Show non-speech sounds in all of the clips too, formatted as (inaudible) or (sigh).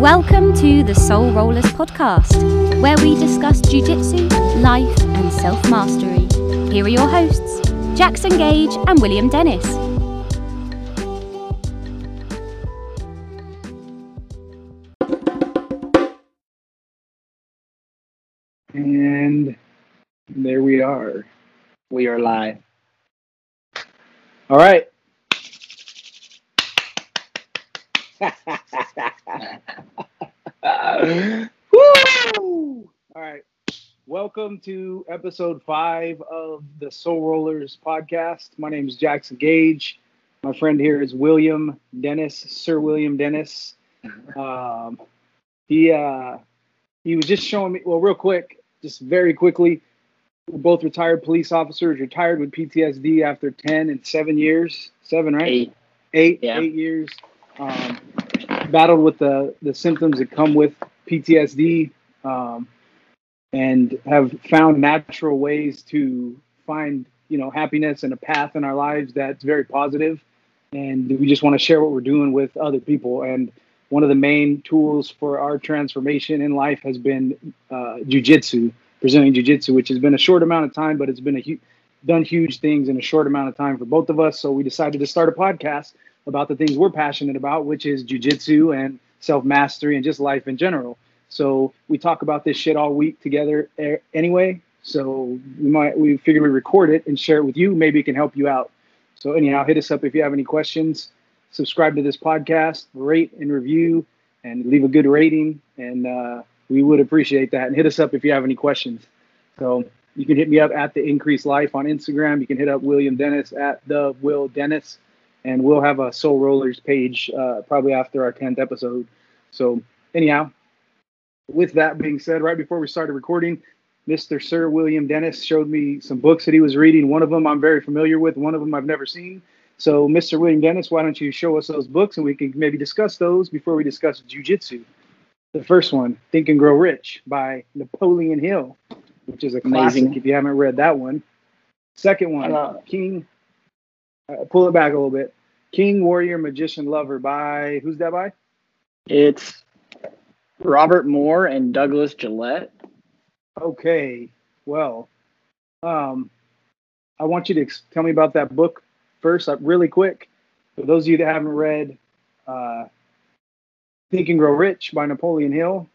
Welcome to the Soul Rollers podcast, where we discuss jujitsu, life, and self mastery. Here are your hosts, Jackson Gage and William Dennis. And there we are. We are live. All right. (laughs) Woo! All right. Welcome to episode five of the Soul Rollers podcast. My name is Jackson Gage. My friend here is William Dennis, Sir William Dennis. Um, he uh, he was just showing me. Well, real quick, just very quickly, we're both retired police officers, retired with PTSD after ten and seven years. Seven, right? Eight. eight, Yeah. eight years. Um, battled with the the symptoms that come with PTSD, um, and have found natural ways to find you know happiness and a path in our lives that's very. And we just want to share what we're doing with other people. And one of the main tools for our transformation in life has been uh, jujitsu, Brazilian jiu-jitsu, which has been a short amount of time, but it's been a hu- done huge things in a short amount of time for both of us. So we decided to start a podcast about the things we're passionate about, which is jujitsu and self mastery and just life in general. So we talk about this shit all week together eh, anyway. So we might we figured we record it and share it with you. Maybe it can help you out. So anyhow, hit us up if you have any questions. Subscribe to this podcast, rate and review, and leave a good rating. And uh, we would appreciate that. And hit us up if you have any questions. So you can hit me up at the Increase Life on Instagram. You can hit up William Dennis at the Will Dennis, and we'll have a Soul Rollers page uh, probably after our tenth episode. So anyhow, with that being said, right before we started recording, Mr. Sir William Dennis showed me some books that he was reading. One of them I'm very familiar with. One of them I've never seen. So, Mr. William Dennis, why don't you show us those books and we can maybe discuss those before we discuss jujitsu? The first one, Think and Grow Rich by Napoleon Hill, which is a classic Amazing. if you haven't read that one. Second one, King, uh, pull it back a little bit. King, Warrior, Magician, Lover by, who's that by? It's Robert Moore and Douglas Gillette. Okay, well, um, I want you to ex- tell me about that book first, uh, really quick. For those of you that haven't read uh, Think and Grow Rich by Napoleon Hill,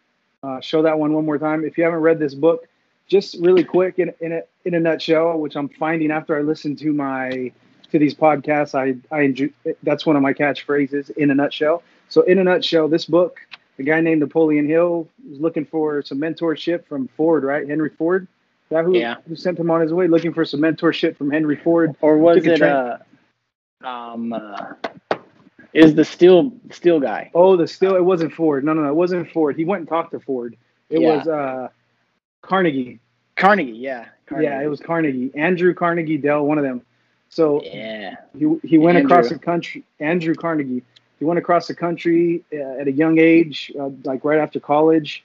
uh, show that one one more time. If you haven't read this book, just really quick in, in a in a nutshell, which I'm finding after I listen to my to these podcasts, I I enjoy, that's one of my catchphrases. In a nutshell. So in a nutshell, this book a guy named Napoleon Hill was looking for some mentorship from Ford, right? Henry Ford. Is that who, Yeah. who sent him on his way looking for some mentorship from Henry Ford? Or was Took it uh um uh, is the steel steel guy? Oh, the still it wasn't Ford. No, no, no, it wasn't Ford. He went and talked to Ford. It Yeah. was uh, Carnegie. Carnegie, yeah. Carnegie. Yeah, it was Carnegie. Andrew Carnegie Dell, one of them. So Yeah. he he went Andrew. across the country. Andrew Carnegie. He went across the country uh, at a young age, uh, like right after college,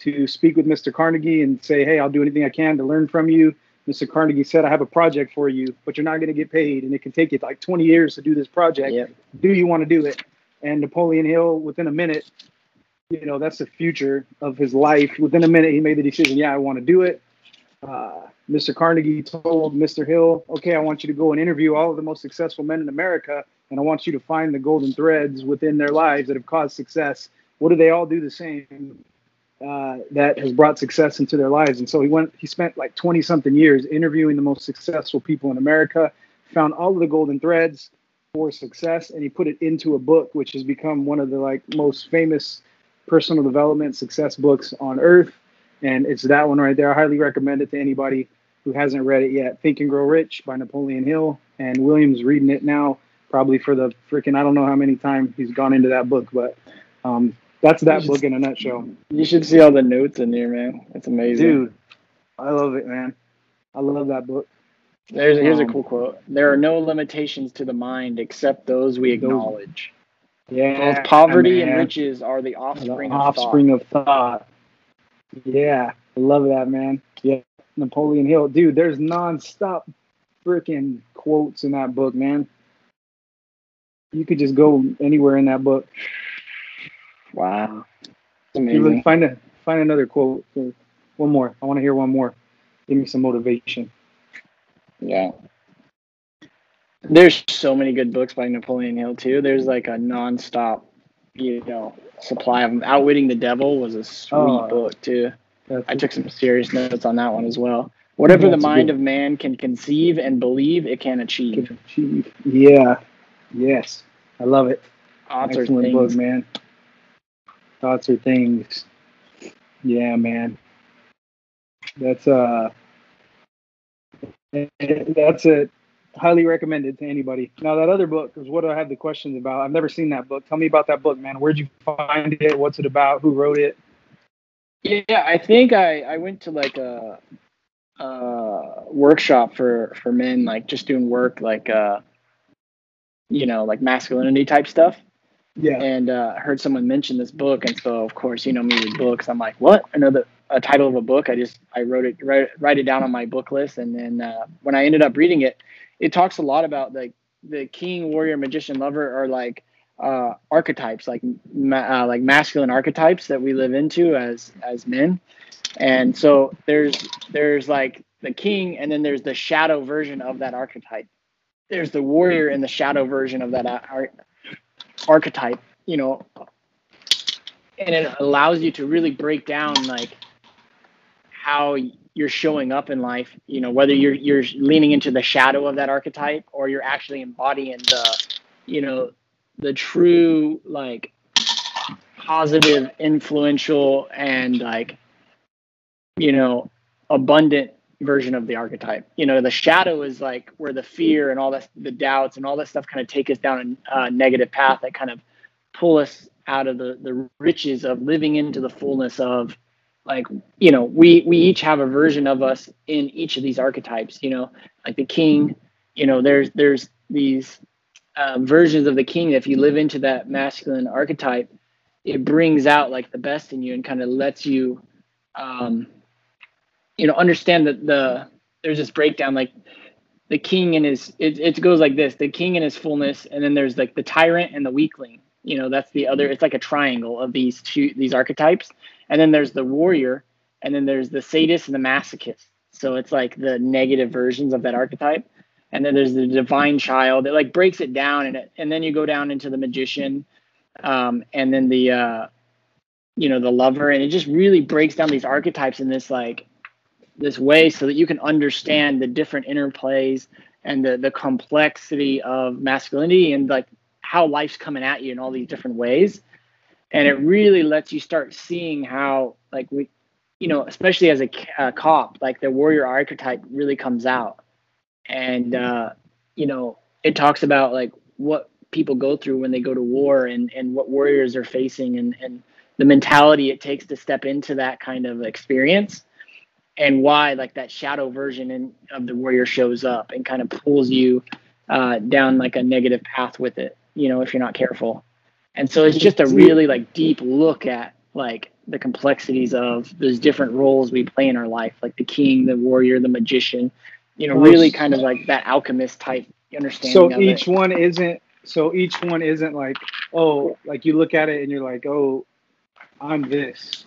to speak with Mr. Carnegie and say, "Hey, I'll do anything I can to learn from you." Mr. Carnegie said, "I have a project for you, but you're not going to get paid, and it can take you like 20 years to do this project. Yep. Do you want to do it?" And Napoleon Hill, within a minute, you know, that's the future of his life. Within a minute, he made the decision. Yeah, I want to do it. Uh, Mr. Carnegie told Mr. Hill, okay, I want you to go and interview all of the most successful men in America, and I want you to find the golden threads within their lives that have caused success. What do they all do the same uh, that has brought success into their lives? And so he went, he spent like 20 something years interviewing the most successful people in America, found all of the golden threads for success, and he put it into a book, which has become one of the like most famous personal development success books on earth. And it's that one right there. I highly recommend it to anybody who hasn't read it yet. Think and Grow Rich by Napoleon Hill. And William's reading it now, probably for the freaking, I don't know how many times he's gone into that book, but um, that's that book in a nutshell. You should see all the notes in there, man. It's amazing. Dude, I love it, man. I love that book. There's here's a Um, cool quote. There are no limitations to the mind except those we acknowledge. Yeah. Both poverty and riches are the The offspring, of offspring of thought. Yeah, I love that, man. Yeah, Napoleon Hill, dude. There's nonstop freaking quotes in that book, man. You could just go anywhere in that book. Wow. amazing. Find a find another quote. One more. I want to hear one more. Give me some motivation. Yeah. There's so many good books by Napoleon Hill too. There's like a nonstop, you know, supply of them. Outwitting the Devil was a sweet Oh. book too. I took some serious notes on that one as well. Whatever the mind good. of man can conceive and believe, it can achieve. Can achieve. Yeah. Yes. I love it. Thoughts are Excellent things. book, man. Thoughts are things. Yeah, man. That's uh that's a highly recommended to anybody. Now that other book is what I have the questions about. I've never seen that book. Tell me about that book, man. Where'd you find it? What's it about? Who wrote it? Yeah, I think I, I went to like a, a workshop for for men, like just doing work, like uh, you know, like masculinity type stuff. Yeah. and uh, I heard someone mention this book, and so of course, you know me with books. I'm like, what? Another a title of a book? I just I wrote it write, write it down on my book list, and then uh, when I ended up reading it, it talks a lot about like the king, warrior, magician, lover are like uh, archetypes, like ma- uh, like masculine archetypes that we live into as as men, and so there's there's like the king, and then there's the shadow version of that archetype. There's the warrior and the shadow version of that uh, ar- archetype, you know, and it allows you to really break down like how you're showing up in life, you know, whether you're you're leaning into the shadow of that archetype or you're actually embodying the, you know, the true like positive, influential and like you know, abundant version of the archetype. You know, the shadow is like where the fear and all that, the doubts and all that stuff kind of take us down a negative path that kind of pull us out of the the riches of living into the fullness of like you know we we each have a version of us in each of these archetypes you know like the king you know there's there's these uh, versions of the king if you live into that masculine archetype it brings out like the best in you and kind of lets you um you know understand that the there's this breakdown like the king and his it, it goes like this the king in his fullness and then there's like the tyrant and the weakling. You know that's the other it's like a triangle of these two these archetypes. And then there's the warrior and then there's the sadist and the masochist. So it's like the negative versions of that archetype and then there's the divine child it like breaks it down and it, and then you go down into the magician um, and then the uh, you know the lover. And it just really breaks down these archetypes in this like this way so that you can understand the different interplays and the the complexity of masculinity and like how life's coming at you in all these different ways. And it really lets you start seeing how like we you know especially as a, a cop like the warrior archetype really comes out and uh you know it talks about like what people go through when they go to war and and what warriors are facing and and the mentality it takes to step into that kind of experience and why like that shadow version in, of the warrior shows up and kind of pulls you uh, down like a negative path with it you know if you're not careful. And so it's just a really like deep look at like the complexities of those different roles we play in our life like the king the warrior the magician you know really kind of like that alchemist type understanding So each it. one isn't so each one isn't like, oh, like you look at it and you're like, oh, I'm this.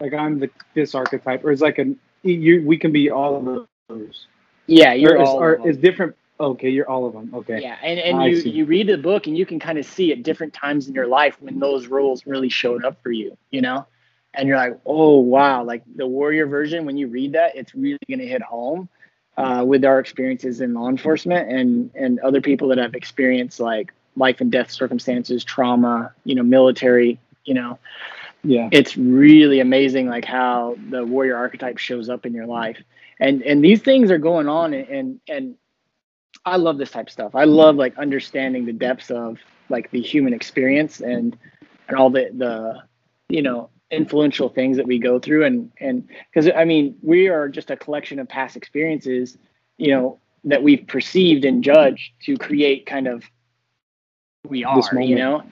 Like I'm the this archetype. Or it's like a you we can be all of those. yeah you're or is, all or is different okay, you're all of them. Okay. Yeah, and, and I you, see. you read the book and you can kind of see at different times in your life when those roles really showed up for you, you know? And you're like, oh, wow, like the warrior version, when you read that, it's really going to hit home uh, with our experiences in law enforcement and, and other people that have experienced like life and death circumstances, trauma, you know, military, you know, Yeah. it's really amazing like how the warrior archetype shows up in your life. And and these things are going on and and, and i love this type of stuff. I love like understanding the depths of like the human experience and and all the the you know influential things that we go through. And and because i mean we are just a collection of past experiences you know that we've perceived and judged to create kind of we are you know?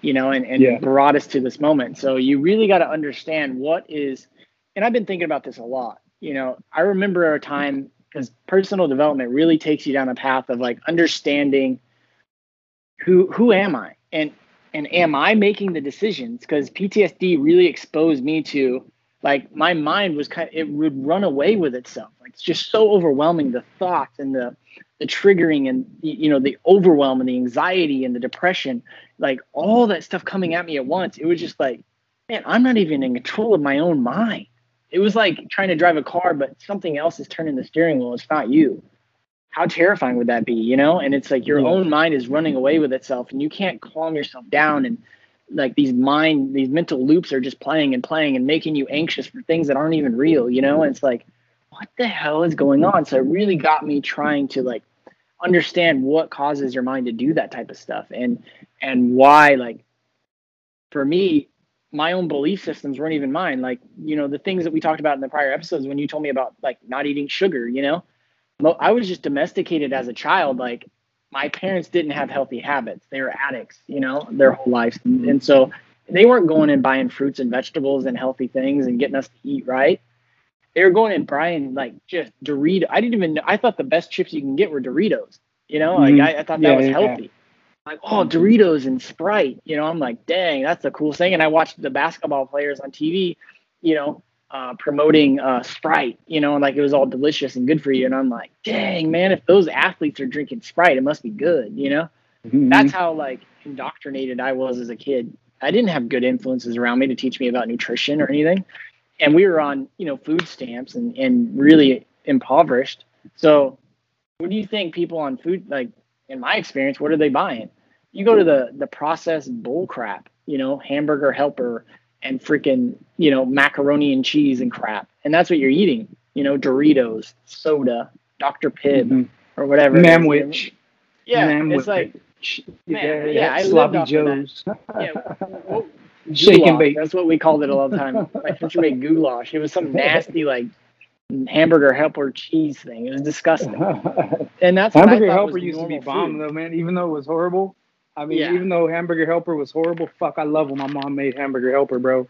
You know and and Yeah. brought us to this moment. So you really got to understand what is and i've been thinking about this a lot you know? I remember a time because personal development really takes you down a path of like understanding who who am i? And and am I making the decisions? Because PTSD really exposed me to like my mind was kind of, it would run away with itself. Like it's just so overwhelming the thoughts and the the triggering and you know the overwhelm and the anxiety and the depression, like all that stuff coming at me at once. It was just like, man, I'm not even in control of my own mind. It was like trying to drive a car, but something else is turning the steering wheel. It's not you. How terrifying would that be, you know? And it's like your yeah. own mind is running away with itself, and you can't calm yourself down. And like these mind, these mental loops are just playing and playing and making you anxious for things that aren't even real, you know? And it's like, what the hell is going on? So it really got me trying to like understand what causes your mind to do that type of stuff and and why like for me my own belief systems weren't even mine. Like, you know, the things that we talked about in the prior episodes when you told me about like not eating sugar, you know, I was just domesticated as a child. Like, my parents didn't have healthy habits. They were addicts, you know, their whole lives. And so they weren't going and buying fruits and vegetables and healthy things and getting us to eat right. They were going and buying like just Doritos. I didn't even know. I thought the best chips you can get were Doritos. You know, like mm-hmm. I, I, thought that yeah, was yeah, healthy like, oh, Doritos and Sprite. You know, I'm like, dang, that's the coolest thing. And I watched the basketball players on TV, you know, uh, promoting uh, Sprite, you know, and like it was all delicious and good for you. And I'm like, dang, man, if those athletes are drinking Sprite, it must be good, you know? Mm-hmm. That's how like indoctrinated I was as a kid. I didn't have good influences around me to teach me about nutrition or anything. And we were on, you know, food stamps and, and really impoverished. So what do you think people on food, like in my experience, what are they buying? you go to the the processed bull crap, you know, hamburger helper and freaking, you know, macaroni and cheese and crap. And that's what you're eating, you know, Doritos, soda, Dr. Pibb mm-hmm. or whatever. Manwich. Yeah, Manwich. it's like man, yeah, yeah, yeah I sloppy joes. (laughs) yeah, well, (laughs) Shake and bake. That's what we called it all the time. My sister made goulash. It was some nasty like hamburger helper cheese thing. It was disgusting. (laughs) And that's hamburger helper used to be bomb food. though, man. Even though it was horrible, I mean, yeah. even though Hamburger Helper was horrible, fuck, I love when my mom made Hamburger Helper, bro.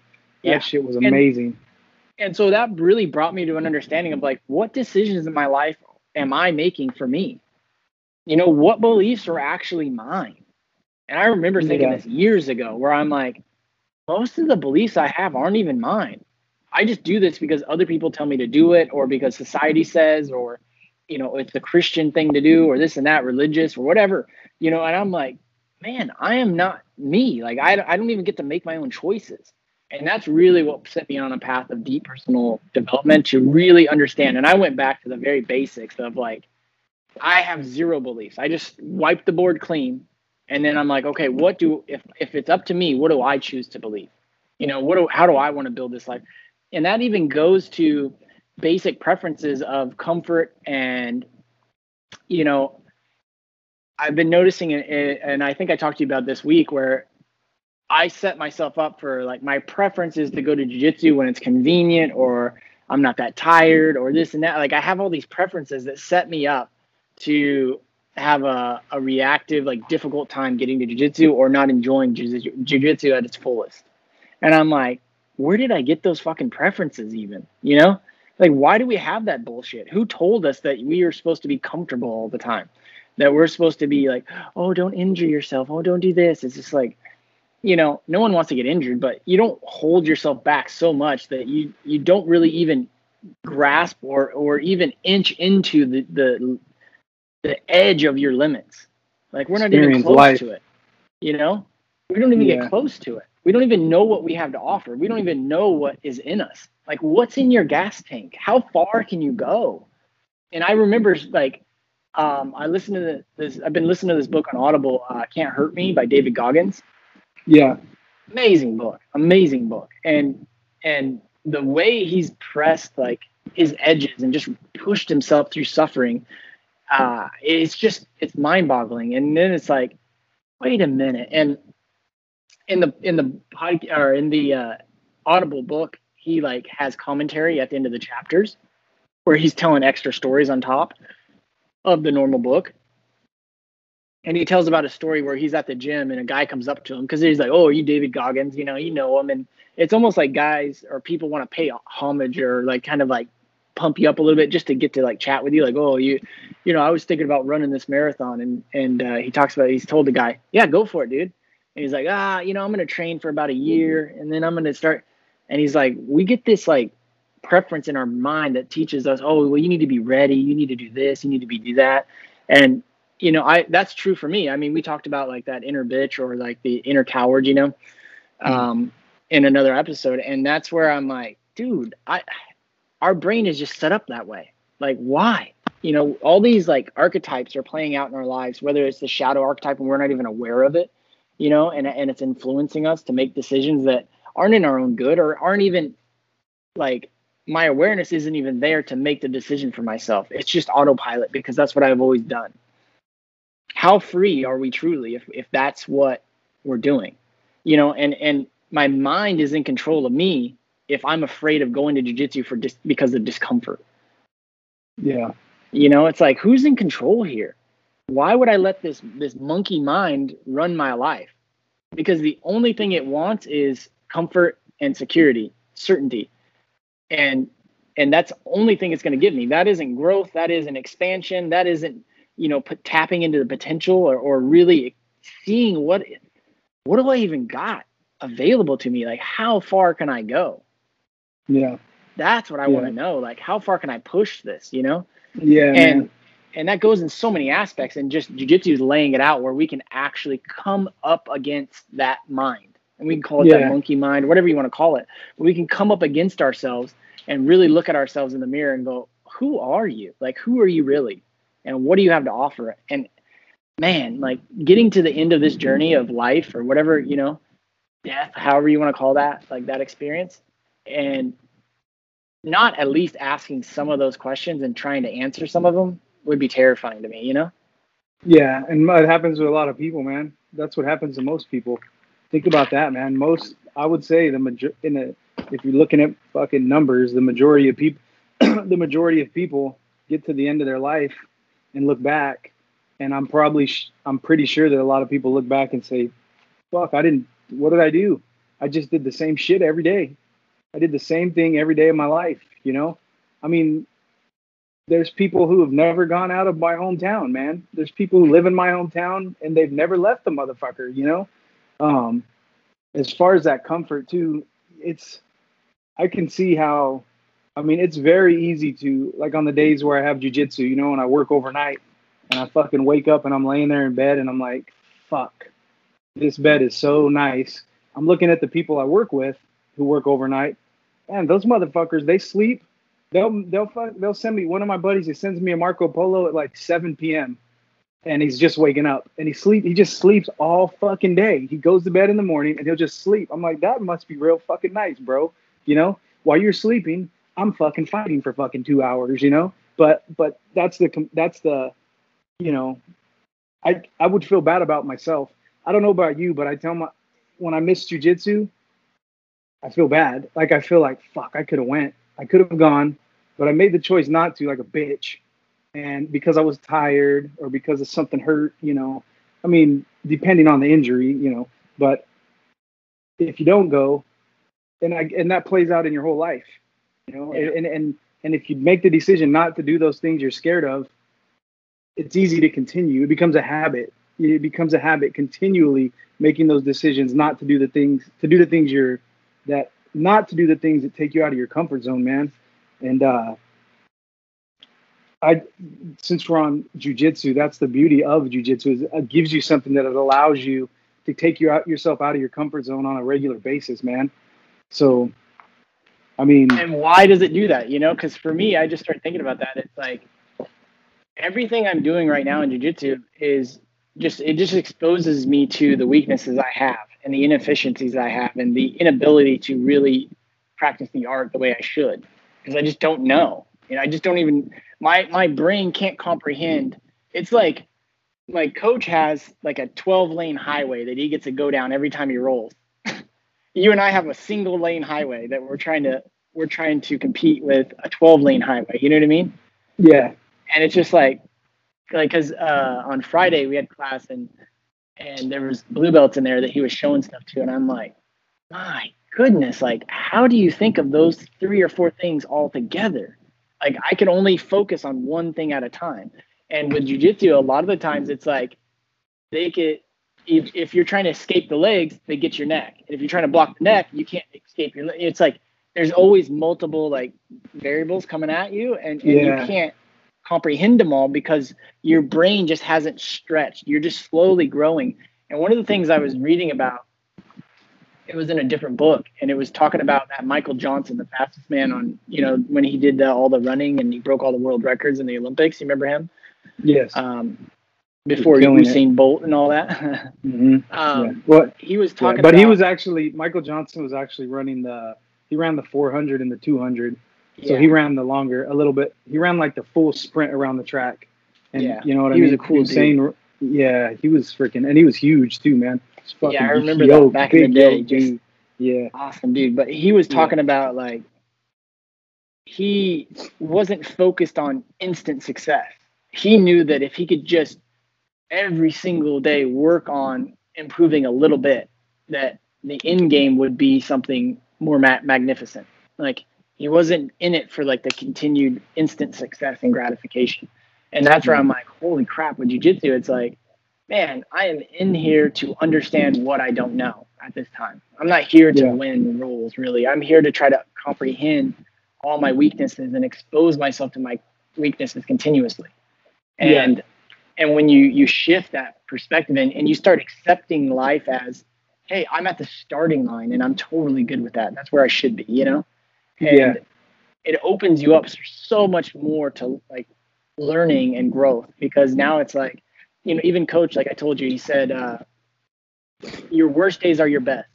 That yeah. shit was amazing. And, and so that really brought me to an understanding of like, what decisions in my life am I making for me? You know, what beliefs are actually mine? And I remember thinking yeah. this years ago where I'm like, most of the beliefs I have aren't even mine. I just do this because other people tell me to do it or because society says or you know it's the christian thing to do or this and that religious or whatever you know and i'm like man, I am not me. Like I, I don't even get to make my own choices. And that's really what set me on a path of deep personal development to really understand. And I went back to the very basics of like, I have zero beliefs. I just wipe the board clean. And then I'm like, okay, what do, if, if it's up to me, what do I choose to believe? You know, what do, how do I want to build this life? And that even goes to basic preferences of comfort and, you know, I've been noticing it, and I think I talked to you about this week where I set myself up for like my preference is to go to jujitsu when it's convenient or I'm not that tired or this and that. Like I have all these preferences that set me up to have a, a reactive, like difficult time getting to jujitsu or not enjoying jujitsu at its fullest. And I'm like, where did I get those fucking preferences even? You know? Like, why do we have that bullshit? Who told us that we are supposed to be comfortable all the time? That we're supposed to be like, oh, don't injure yourself. Oh, don't do this. It's just like, you know, no one wants to get injured, but you don't hold yourself back so much that you you don't really even grasp or or even inch into the the the edge of your limits. Like we're not Experience even close life. to it. You know, we don't even yeah. get close to it. We don't even know what we have to offer. We don't even know what is in us. Like what's in your gas tank? How far can you go? And I remember like um, I listened to this. I've been listening to this book on Audible. Uh, Can't Hurt Me by David Goggins. Yeah, amazing book. Amazing book. And and the way he's pressed like his edges and just pushed himself through suffering, uh, it's just it's mind boggling. And then it's like, wait a minute. And in the in the or in the uh, Audible book, he like has commentary at the end of the chapters where he's telling extra stories on top of the normal book. And he tells about a story where he's at the gym and a guy comes up to him because he's like, "Oh, you David Goggins? You know, you know him." And it's almost like guys or people want to pay homage or like kind of like pump you up a little bit just to get to like chat with you. Like, "Oh, you, you know, I was thinking about running this marathon." And and uh, he talks about he's told the guy, "Yeah, go for it, dude." And he's like, ah, you know, I'm gonna train for about a year and then I'm gonna start. And he's like, we get this like preference in our mind that teaches us, oh, well, you need to be ready, you need to do this, you need to be do that. And you know, I that's true for me. I mean, we talked about like that inner bitch or like the inner coward, you know, mm-hmm. um, in another episode. And that's where I'm like, dude, I our brain is just set up that way. Like, why? You know, all these like archetypes are playing out in our lives, whether it's the shadow archetype and we're not even aware of it, you know, and and it's influencing us to make decisions that aren't in our own good or aren't even like my awareness isn't even there to make the decision for myself. It's just autopilot because that's what I've always done. How free are we truly if if that's what we're doing? You know, and and my mind is in control of me if I'm afraid of going to jujitsu for dis- because of discomfort. Yeah. You know, it's like who's in control here? Why would I let this this monkey mind run my life? Because the only thing it wants is comfort and security, certainty and and that's the only thing it's going to give me. That isn't growth that isn't expansion that isn't you know put, tapping into the potential or, or really seeing what what do i even got available to me? Like how far can i go? Yeah. That's what i yeah. want to know. Like how far can i push this you know? Yeah and man. and that goes in so many aspects and just jiu-jitsu is laying it out where we can actually come up against that mind and we can call it yeah. that monkey mind, whatever you want to call it. But we can come up against ourselves and really look at ourselves in the mirror and go, who are you? Like, who are you really? And what do you have to offer? And man, like getting to the end of this journey of life or whatever, you know, death, however you want to call that, like that experience, and not at least asking some of those questions and trying to answer some of them would be terrifying to me, you know? Yeah, and it happens with a lot of people, man. That's what happens to most people think about that, man. Most, I would say, the major in a, if you're looking at fucking numbers, the majority of people, (clears throat) the majority of people get to the end of their life and look back, and I'm probably, sh- I'm pretty sure that a lot of people look back and say, "Fuck, I didn't. What did I do? I just did the same shit every day. I did the same thing every day of my life. You know, I mean." There's people who have never gone out of my hometown, man. There's people who live in my hometown and they've never left the motherfucker, you know? Um, as far as that comfort too, it's I can see how. I mean, it's very easy to like on the days where I have jujitsu, you know, and I work overnight, and I fucking wake up and I'm laying there in bed and I'm like, fuck, this bed is so nice. I'm looking at the people I work with who work overnight, and those motherfuckers they sleep. They'll they'll they'll send me one of my buddies. He sends me a Marco Polo at like 7 p.m and he's just waking up and he sleep he just sleeps all fucking day. He goes to bed in the morning and he'll just sleep. I'm like, that must be real fucking nice, bro. You know, while you're sleeping, I'm fucking fighting for fucking two hours, you know? But but that's the that's the you know, I I would feel bad about myself. I don't know about you, but I tell my when I miss jujitsu, I feel bad. Like I feel like fuck, I could have went. I could have gone, but I made the choice not to, like a bitch and because I was tired or because of something hurt, you know, I mean, depending on the injury, you know, but if you don't go, and I, and that plays out in your whole life, you know, yeah. and, and, and if you make the decision not to do those things you're scared of, it's easy to continue. It becomes a habit. It becomes a habit continually making those decisions not to do the things, to do the things you're, that not to do the things that take you out of your comfort zone, man. And, uh, I since we're on jujitsu, that's the beauty of jujitsu. It gives you something that it allows you to take you out yourself out of your comfort zone on a regular basis, man. So, I mean, and why does it do that? You know, because for me, I just start thinking about that. It's like everything I'm doing right now in jujitsu is just it just exposes me to the weaknesses I have and the inefficiencies I have and the inability to really practice the art the way I should because I just don't know. You know, I just don't even my my brain can't comprehend. It's like my coach has like a 12 lane highway that he gets to go down every time he rolls. (laughs) you and I have a single lane highway that we're trying to we're trying to compete with a 12 lane highway. You know what I mean? Yeah. And it's just like like because uh, on Friday we had class and and there was blue belts in there that he was showing stuff to, and I'm like, my goodness, like how do you think of those three or four things all together? Like I can only focus on one thing at a time. And with jujitsu, a lot of the times it's like they get if, if you're trying to escape the legs, they get your neck. And if you're trying to block the neck, you can't escape your. It's like there's always multiple like variables coming at you, and, and Yeah. you can't comprehend them all because your brain just hasn't stretched. You're just slowly growing. And one of the things I was reading about, it was in a different book, and it was talking about that Michael Johnson, the fastest man on, you know, when he did the, all the running and he broke all the world records in the Olympics. You remember him? Yes. Um, before it. Usain Bolt and all that. (laughs) Mhm. um, yeah. Well, He was yeah, talking but about, he was actually Michael Johnson was actually running the he ran the 400 and the 200. So yeah. he ran the longer a little bit. He ran like the full sprint around the track. And Yeah. you know what He I was mean? a cool Usain, Yeah, he was freaking and he was huge too, man. Yeah, I remember that back in the day, just-. Yeah. awesome dude but he was Yeah. talking about like he wasn't focused on instant success he knew that if he could just every single day work on improving a little bit that the end game would be something more ma- magnificent like he wasn't in it for like the continued instant success and gratification and that's where i'm like holy crap with jiu-jitsu it's like man i am in here to understand what i don't know at this time i'm not here to Yeah. win rules really i'm here to try to comprehend all my weaknesses and expose myself to my weaknesses continuously Yeah. and and when you you shift that perspective and, and you start accepting life as hey i'm at the starting line and i'm totally good with that that's where i should be you know and Yeah. it opens you up so much more to like learning and growth because now it's like you know even coach like i told you he said uh your worst days are your best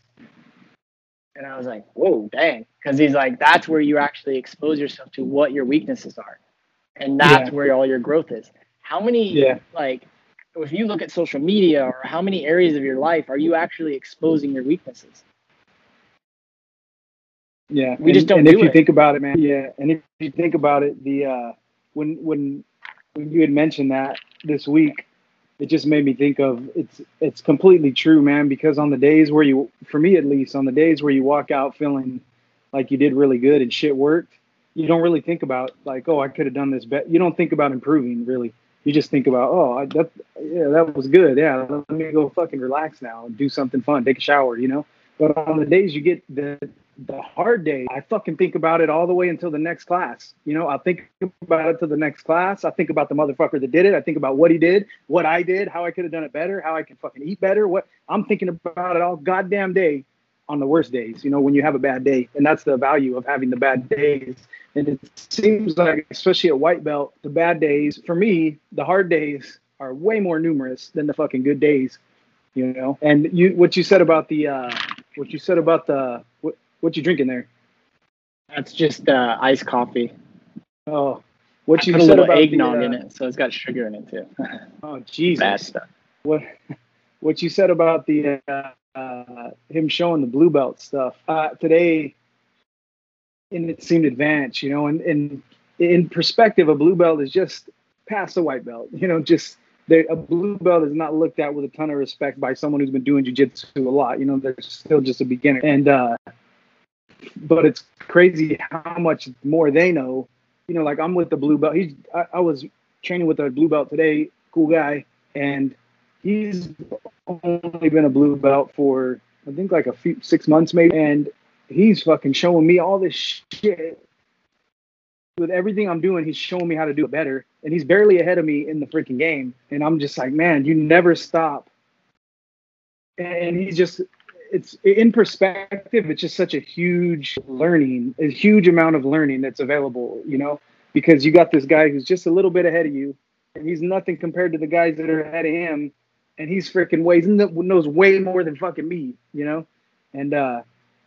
and i was like whoa dang because he's like that's where you actually expose yourself to what your weaknesses are and that's Yeah. where all your growth is how many Yeah. like if you look at social media or how many areas of your life are you actually exposing your weaknesses Yeah, We and, just don't And do if you it. think about it, man, yeah, and if you think about it, the uh, when when when you had mentioned that this week, it just made me think of it's it's completely true, man. Because on the days where you, for me at least, on the days where you walk out feeling like you did really good and shit worked, you don't really think about like, oh, I could have done this better. You don't think about improving really. You just think about, oh, I, that yeah, that was good. Yeah, let me go fucking relax now and do something fun, take a shower, you know. But on the days you get the the hard day, I fucking think about it all the way until the next class. You know, I think about it to the next class. I think about the motherfucker that did it. I think about what he did, what I did, how I could have done it better, how I can fucking eat better. What I'm thinking about it all goddamn day on the worst days, you know, when you have a bad day. And that's the value of having the bad days. And it seems like, especially at white belt, the bad days, for me, the hard days are way more numerous than the fucking good days, you know? And you, what you said about the, uh, what you said about the, what, what you drinking there? that's just uh, iced coffee Oh, what you put a said little about eggnog the, uh, in it so it's got sugar in it too (laughs) Oh, Jesus. bad stuff what what you said about the uh, uh, him showing the blue belt stuff uh, today, and it seemed advanced, you know, and, and in perspective, a blue belt is just past a white belt, you know, just they, a blue belt is not looked at with a ton of respect by someone who's been doing jujitsu a lot, you know, they're still just a beginner, and uh, but it's crazy how much more they know, you know, like I'm with the blue belt. He's I, I was training with a blue belt today, cool guy, and he's only been a blue belt for I think like a few six months maybe, and he's fucking showing me all this shit. With everything I'm doing, he's showing me how to do it better, and he's barely ahead of me in the freaking game. And I'm just like, man, you never stop. And he's just, it's in perspective, it's just such a huge learning, a huge amount of learning that's available, you know, because you got this guy who's just a little bit ahead of you, and he's nothing compared to the guys that are ahead of him and he's freaking ways knows way more than fucking me, you know, and uh,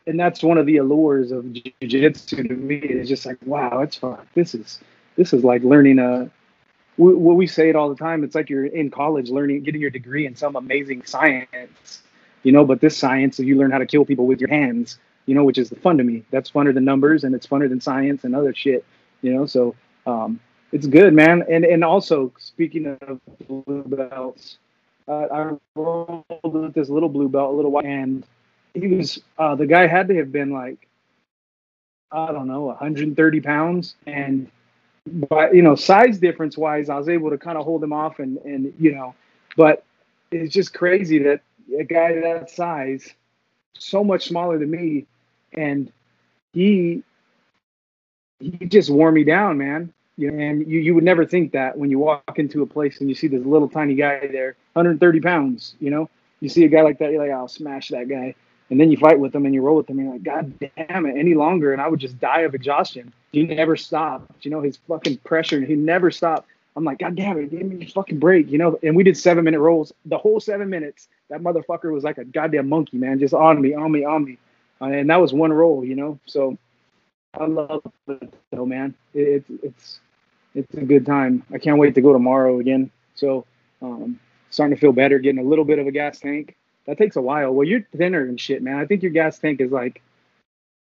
and that's one of the allures of jiu-jitsu to me. It's just like, wow, it's fun. This is this is like learning a. We, we say it all the time. It's like you're in college learning, getting your degree in some amazing science, you know. But this science, if you learn how to kill people with your hands, you know, which is the fun to me. That's funner than numbers, and it's funner than science and other shit, you know. So um, it's good, man. And and also speaking of blue belts uh, I rolled with this little blue belt, a little white, and he was uh, the guy had to have been like I don't know, 130 pounds, and but you know, size difference wise, I was able to kind of hold him off, and and you know, but it's just crazy that a guy that size, so much smaller than me, and he he just wore me down, man. And you, you would never think that when you walk into a place and you see this little tiny guy there, 130 pounds, you know, you see a guy like that, you're like, I'll smash that guy. And then you fight with him and you roll with him. And you're like, God damn it, any longer. And I would just die of exhaustion. He never stopped. You know, his fucking pressure, he never stopped. I'm like, God damn it, give me a fucking break, you know. And we did seven minute rolls. The whole seven minutes, that motherfucker was like a goddamn monkey, man, just on me, on me, on me. Uh, and that was one roll, you know. So I love it though, man. It, it's it's it's a good time. I can't wait to go tomorrow again. So um, starting to feel better, getting a little bit of a gas tank. That takes a while. Well, you're thinner and shit, man. I think your gas tank is like,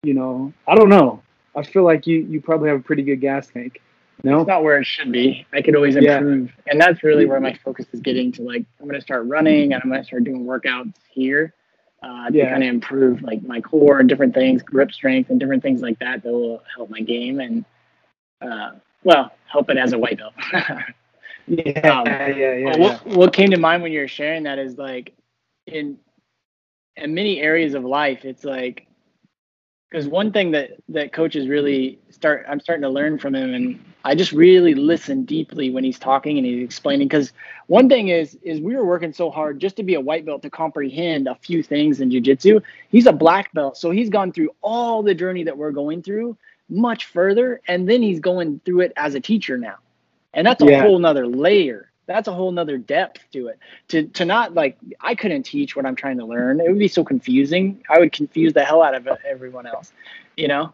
you know, I don't know. I feel like you you probably have a pretty good gas tank. No, it's not where it should be. I could always improve, yeah. and that's really where my focus is getting to. Like, I'm gonna start running, and I'm gonna start doing workouts here uh, to yeah. kind of improve like my core and different things, grip strength, and different things like that that will help my game and uh, well, help it as a white belt. (laughs) yeah, um, yeah, yeah, what, what came to mind when you were sharing that is like in in many areas of life, it's like because one thing that that coaches really start i'm starting to learn from him and i just really listen deeply when he's talking and he's explaining because one thing is is we were working so hard just to be a white belt to comprehend a few things in jiu-jitsu he's a black belt so he's gone through all the journey that we're going through much further and then he's going through it as a teacher now and that's a yeah. whole nother layer that's a whole nother depth to it. To to not like i couldn't teach what i'm trying to learn. It would be so confusing. I would confuse the hell out of everyone else you know?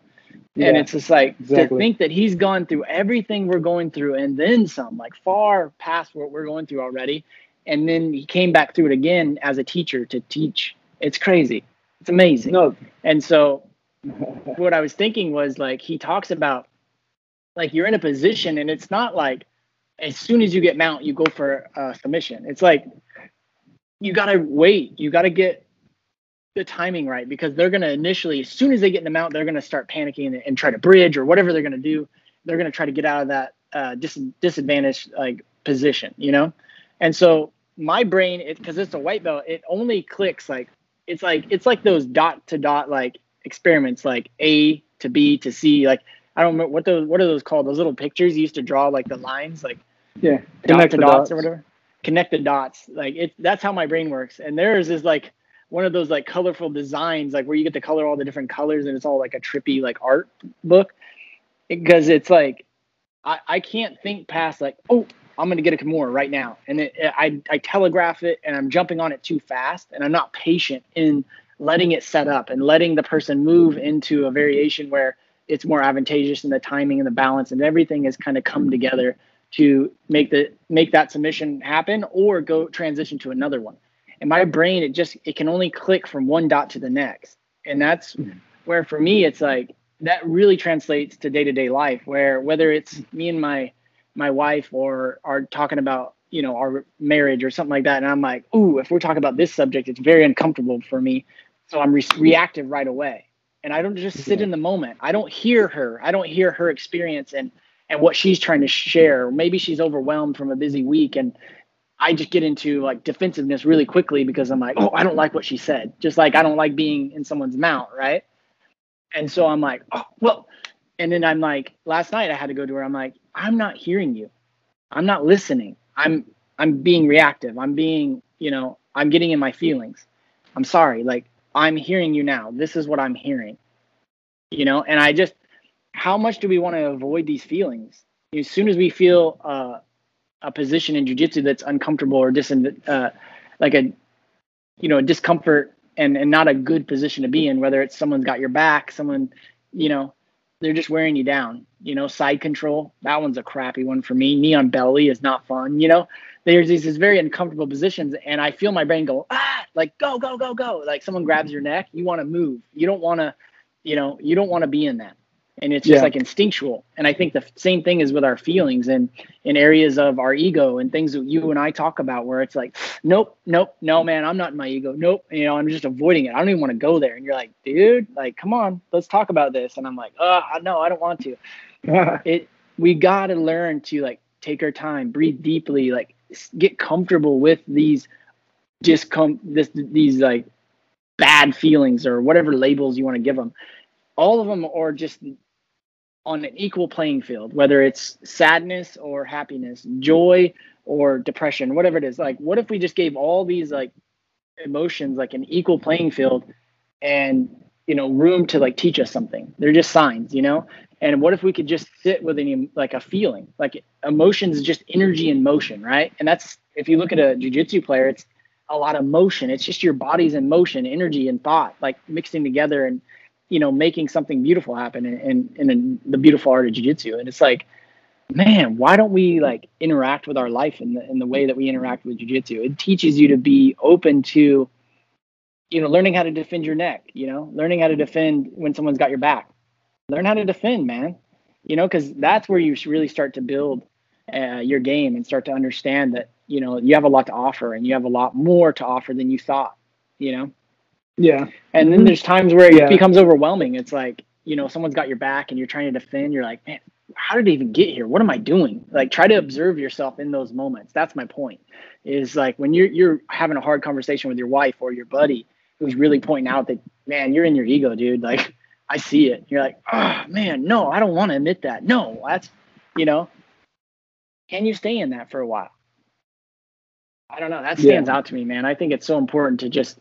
Yeah, and it's just like exactly. to think that he's gone through everything we're going through and then some like far past what we're going through already and then he came back through it again as a teacher to teach. It's crazy. It's amazing. No. and so what i was thinking was like he talks about like you're in a position and it's not like as soon as you get mount, you go for a submission. It's like you gotta wait. You gotta get the timing right because they're gonna initially, as soon as they get in the mount, they're gonna start panicking and, try to bridge or whatever they're gonna do. They're gonna try to get out of that uh, dis- disadvantaged like position, you know. And so my brain, because it, it's a white belt, it only clicks like it's like it's like those dot to dot like experiments, like A to B to C, like I don't remember what those what are those called? Those little pictures you used to draw like the lines, like yeah, connect the dots, dots or whatever. Connect the dots. Like it that's how my brain works. And theirs is like one of those like colorful designs, like where you get to color all the different colors and it's all like a trippy like art book. Because it, it's like I, I can't think past like, oh, I'm gonna get a Kimura right now. And it, it, I I telegraph it and I'm jumping on it too fast and I'm not patient in letting it set up and letting the person move into a variation where it's more advantageous in the timing and the balance and everything has kind of come together to make the make that submission happen or go transition to another one. And my brain, it just it can only click from one dot to the next. And that's mm-hmm. where for me it's like that really translates to day-to-day life where whether it's me and my my wife or are talking about you know our marriage or something like that. And i'm like ooh if we're talking about this subject it's very uncomfortable for me. So i'm re- reactive right away. And i don't just sit in the moment. I don't hear her. I don't hear her experience and and what she's trying to share. Maybe she's overwhelmed from a busy week and I just get into like defensiveness really quickly because I'm like, oh, I don't like what she said. Just like I don't like being in someone's mount, right? And so I'm like, oh, well, and then I'm like, last night I had to go to her. I'm like, I'm not hearing you. I'm not listening. I'm I'm being reactive. I'm being, you know, I'm getting in my feelings. I'm sorry. Like I'm hearing you now. This is what I'm hearing. You know, and I just how much do we want to avoid these feelings? As soon as we feel uh, a position in jujitsu that's uncomfortable or dis- uh, like a you know a discomfort and and not a good position to be in, whether it's someone's got your back, someone you know they're just wearing you down. You know, side control that one's a crappy one for me. Knee on belly is not fun. You know, there's these, these very uncomfortable positions, and I feel my brain go ah, like go go go go. Like someone grabs your neck, you want to move. You don't want to, you know, you don't want to be in that and it's just yeah. like instinctual. And i think the same thing is with our feelings and in areas of our ego and things that you and i talk about where it's like nope nope no man i'm not in my ego. Nope you know i'm just avoiding it. I don't even want to go there. And you're like dude like come on let's talk about this. And i'm like oh no i don't want to. (laughs) It we got to learn to like take our time breathe deeply like get comfortable with these discom this these like bad feelings or whatever labels you want to give them all of them are just on an equal playing field whether it's sadness or happiness joy or depression whatever it is. Like what if we just gave all these like emotions like an equal playing field and you know room to like teach us something? They're just signs you know? And what if we could just sit with any like a feeling? Like emotions just energy and motion right? And that's if you look at a jiu-jitsu player it's a lot of motion. It's just your body's in motion, energy and thought, like mixing together and you know making something beautiful happen in in, in the beautiful art of jiu-jitsu. And it's like, man, why don't we like interact with our life in the in the way that we interact with jiu-jitsu? It teaches you to be open to you know learning how to defend your neck, you know, learning how to defend when someone's got your back. Learn how to defend, man. You know, because that's where you really start to build uh, your game and start to understand that you know you have a lot to offer and you have a lot more to offer than you thought you know yeah. And then mm-hmm. there's times where yeah. it becomes overwhelming. It's like you know someone's got your back and you're trying to defend you're like man how did I even get here? What am i doing? Like try to observe yourself in those moments. That's my point is like when you're you're having a hard conversation with your wife or your buddy who's really pointing out that man you're in your ego dude. Like i see it. You're like oh man no i don't want to admit that. No that's you know? Can you stay in that for a while? I don't know. That stands yeah. out to me, man. I think it's so important to just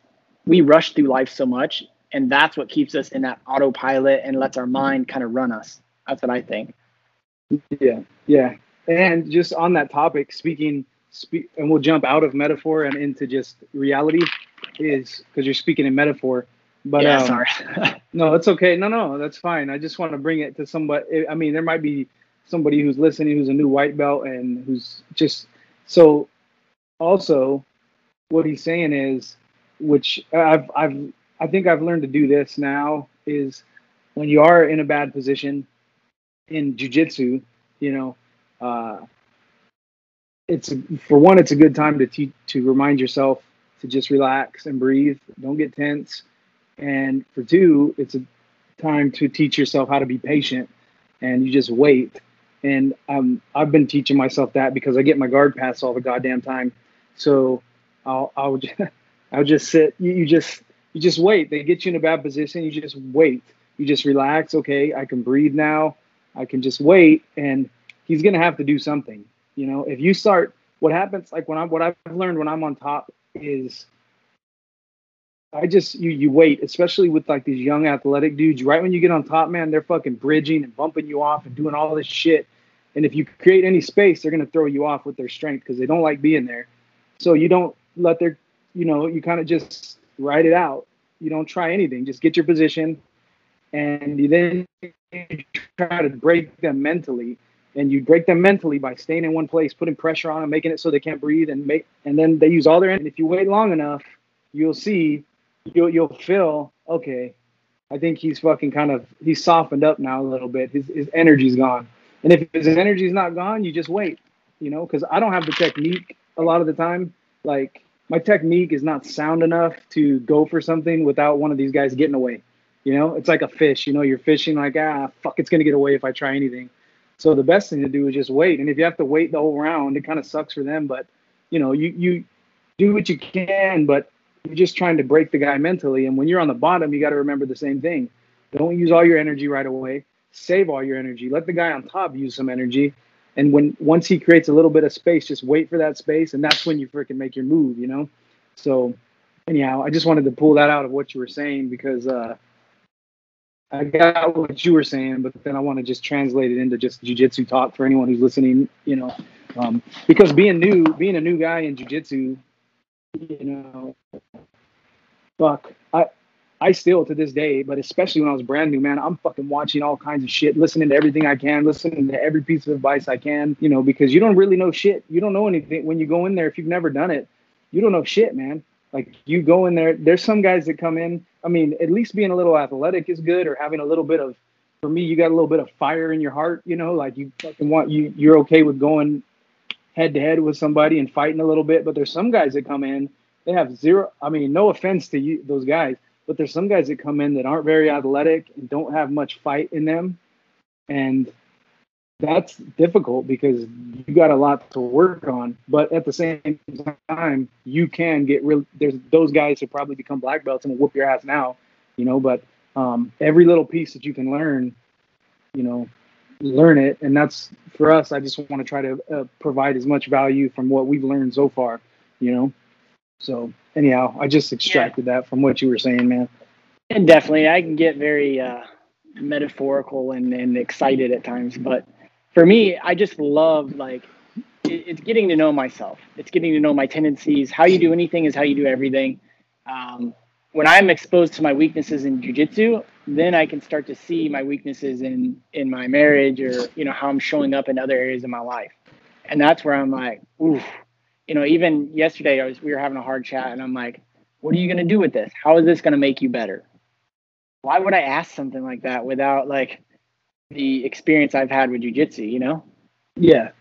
we rush through life so much, and that's what keeps us in that autopilot and lets our mind kind of run us. That's what I think. Yeah, yeah. And just on that topic, speaking, speak, and we'll jump out of metaphor and into just reality, is because you're speaking in metaphor. But yeah, um, sorry. (laughs) no, it's okay. No, no, that's fine. I just want to bring it to somebody. I mean, there might be somebody who's listening who's a new white belt and who's just so also what he's saying is which I've I've I think I've learned to do this now is when you are in a bad position in jujitsu, you know, uh, it's for one, it's a good time to to remind yourself to just relax and breathe, don't get tense, and for two, it's a time to teach yourself how to be patient, and you just wait. And um, I've been teaching myself that because I get my guard pass all the goddamn time, so I'll I'll (laughs) I'll just sit. You, you just you just wait. They get you in a bad position. You just wait. You just relax. Okay, I can breathe now. I can just wait, and he's gonna have to do something. You know, if you start, what happens? Like when I'm what I've learned when I'm on top is I just you you wait, especially with like these young athletic dudes. Right when you get on top, man, they're fucking bridging and bumping you off and doing all this shit. And if you create any space, they're gonna throw you off with their strength because they don't like being there. So you don't let their, you know, you kind of just write it out. You don't try anything. Just get your position, and you then try to break them mentally. And you break them mentally by staying in one place, putting pressure on them, making it so they can't breathe, and make. And then they use all their. And if you wait long enough, you'll see, you'll you'll feel okay. I think he's fucking kind of he's softened up now a little bit. His his energy's gone. And if his energy's not gone, you just wait, you know, because I don't have the technique a lot of the time. Like my technique is not sound enough to go for something without one of these guys getting away. You know, it's like a fish. You know, you're fishing like ah fuck, it's gonna get away if I try anything. So the best thing to do is just wait. And if you have to wait the whole round, it kind of sucks for them. But you know, you you do what you can, but you're just trying to break the guy mentally. And when you're on the bottom, you got to remember the same thing. Don't use all your energy right away. Save all your energy. Let the guy on top use some energy and when once he creates a little bit of space, just wait for that space, and that's when you freaking make your move, you know. So, anyhow, I just wanted to pull that out of what you were saying because uh, I got what you were saying, but then I want to just translate it into just jujitsu talk for anyone who's listening, you know, um, because being new, being a new guy in jujitsu, you know, fuck, I I still to this day, but especially when I was brand new, man, I'm fucking watching all kinds of shit, listening to everything I can, listening to every piece of advice I can, you know, because you don't really know shit. You don't know anything when you go in there if you've never done it. You don't know shit, man. Like you go in there, there's some guys that come in. I mean, at least being a little athletic is good, or having a little bit of. For me, you got a little bit of fire in your heart, you know, like you fucking want you. You're okay with going head to head with somebody and fighting a little bit, but there's some guys that come in. They have zero. I mean, no offense to you, those guys but there's some guys that come in that aren't very athletic and don't have much fight in them, and that's difficult because you got a lot to work on. But at the same time, you can get real. There's those guys who probably become black belts and whoop your ass now, you know. But um, every little piece that you can learn, you know, learn it. And that's for us. I just want to try to uh, provide as much value from what we've learned so far, you know. So anyhow, I just extracted yeah. that from what you were saying, man. And definitely, I can get very uh, metaphorical and, and excited at times, but for me, I just love like it, it's getting to know myself. It's getting to know my tendencies. How you do anything is how you do everything. Um, when I'm exposed to my weaknesses in jujitsu, then I can start to see my weaknesses in in my marriage or you know how I'm showing up in other areas of my life, and that's where I'm like, oof. You know, even yesterday I was we were having a hard chat, and I'm like, what are you gonna do with this? How is this gonna make you better? Why would I ask something like that without like the experience I've had with jujitsu, you know? Yeah.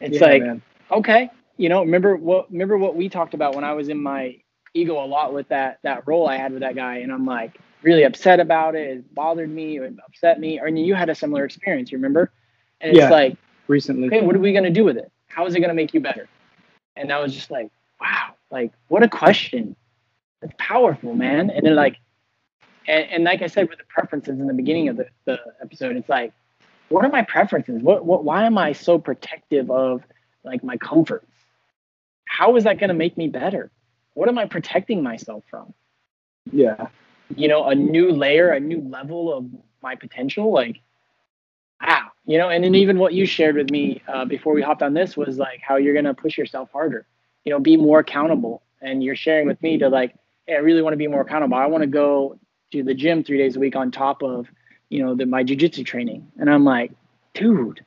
It's yeah, like, man. okay, you know, remember what remember what we talked about when I was in my ego a lot with that that role I had with that guy, and I'm like really upset about it. It bothered me, it upset me. Or you had a similar experience, you remember? And it's yeah, like recently. Okay, what are we gonna do with it? How is it gonna make you better? And I was just like, wow, like what a question. That's powerful, man. And then like and, and like I said with the preferences in the beginning of the, the episode, it's like, what are my preferences? What, what why am I so protective of like my comforts? How is that going to make me better? What am I protecting myself from? Yeah. You know, a new layer, a new level of my potential. Like, wow. You know, and then even what you shared with me uh, before we hopped on this was like how you're going to push yourself harder. You know, be more accountable. And you're sharing with me to like, hey, I really want to be more accountable. I want to go to the gym three days a week on top of, you know, the, my jujitsu training. And I'm like, dude,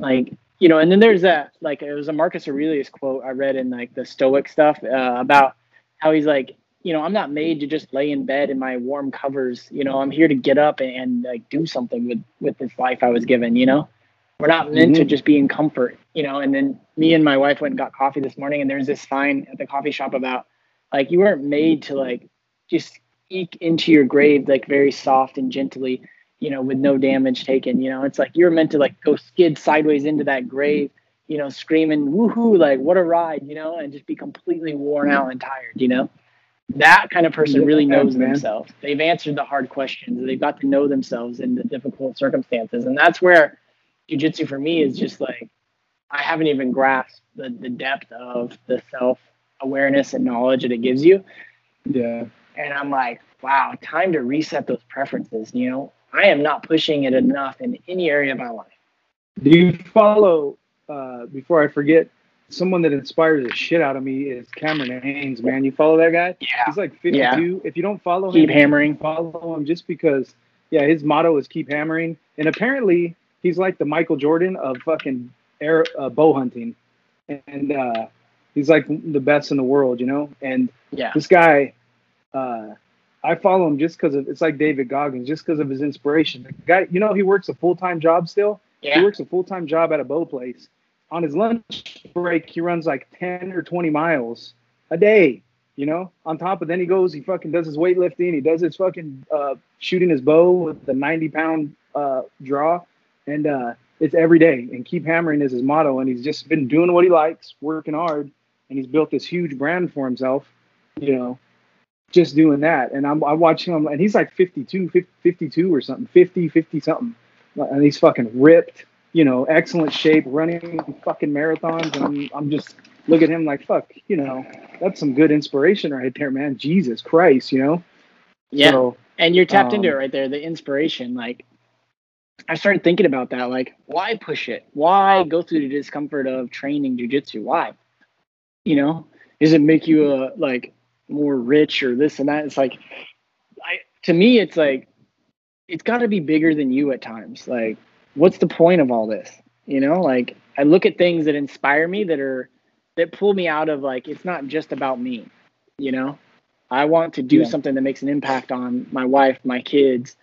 like, you know, and then there's that, like, it was a Marcus Aurelius quote I read in like the Stoic stuff uh, about how he's like, you know, I'm not made to just lay in bed in my warm covers. You know, I'm here to get up and, and like do something with with this life I was given. You know, we're not meant mm-hmm. to just be in comfort. You know, and then me and my wife went and got coffee this morning, and there's this sign at the coffee shop about like you weren't made to like just eke into your grave like very soft and gently, you know, with no damage taken. You know, it's like you're meant to like go skid sideways into that grave, you know, screaming woohoo, like what a ride, you know, and just be completely worn out and tired, you know. That kind of person really knows themselves. They've answered the hard questions. They've got to know themselves in the difficult circumstances. And that's where jujitsu for me is just like I haven't even grasped the, the depth of the self awareness and knowledge that it gives you. Yeah and I'm like, wow, time to reset those preferences. You know, I am not pushing it enough in any area of my life. Do you follow? Uh, before I forget, someone that inspires the shit out of me is Cameron Hanes. Man, you follow that guy? Yeah. He's like 52. Yeah. If you don't follow keep him, keep hammering. Follow him just because. Yeah, his motto is keep hammering, and apparently he's like the Michael Jordan of fucking air uh, bow hunting, and uh, he's like the best in the world, you know. And yeah, this guy uh, I follow him just because of it's like David Goggins, just because of his inspiration. The guy, you know, he works a full time job still. Yeah. He works a full time job at a bow place. On his lunch break, he runs like ten or twenty miles a day. You know, on top of then he goes, he fucking does his weightlifting, he does his fucking uh, shooting his bow with the ninety pound uh, draw, and uh, it's every day. And keep hammering is his motto. And he's just been doing what he likes, working hard, and he's built this huge brand for himself. You know, just doing that. And I'm, I'm watching him, and he's like 52, 52 or something, 50, 50 something. And he's fucking ripped, you know, excellent shape, running fucking marathons. And I'm, I'm just look at him like, fuck, you know, that's some good inspiration right there, man. Jesus Christ, you know? Yeah. So, and you're tapped um, into it right there, the inspiration. Like, I started thinking about that. Like, why push it? Why go through the discomfort of training jujitsu? Why? You know, does it make you a like more rich or this and that. It's like, I to me, it's like, it's got to be bigger than you at times. Like, what's the point of all this? You know, like I look at things that inspire me that are that pull me out of like it's not just about me. You know, I want to do yeah. something that makes an impact on my wife, my kids,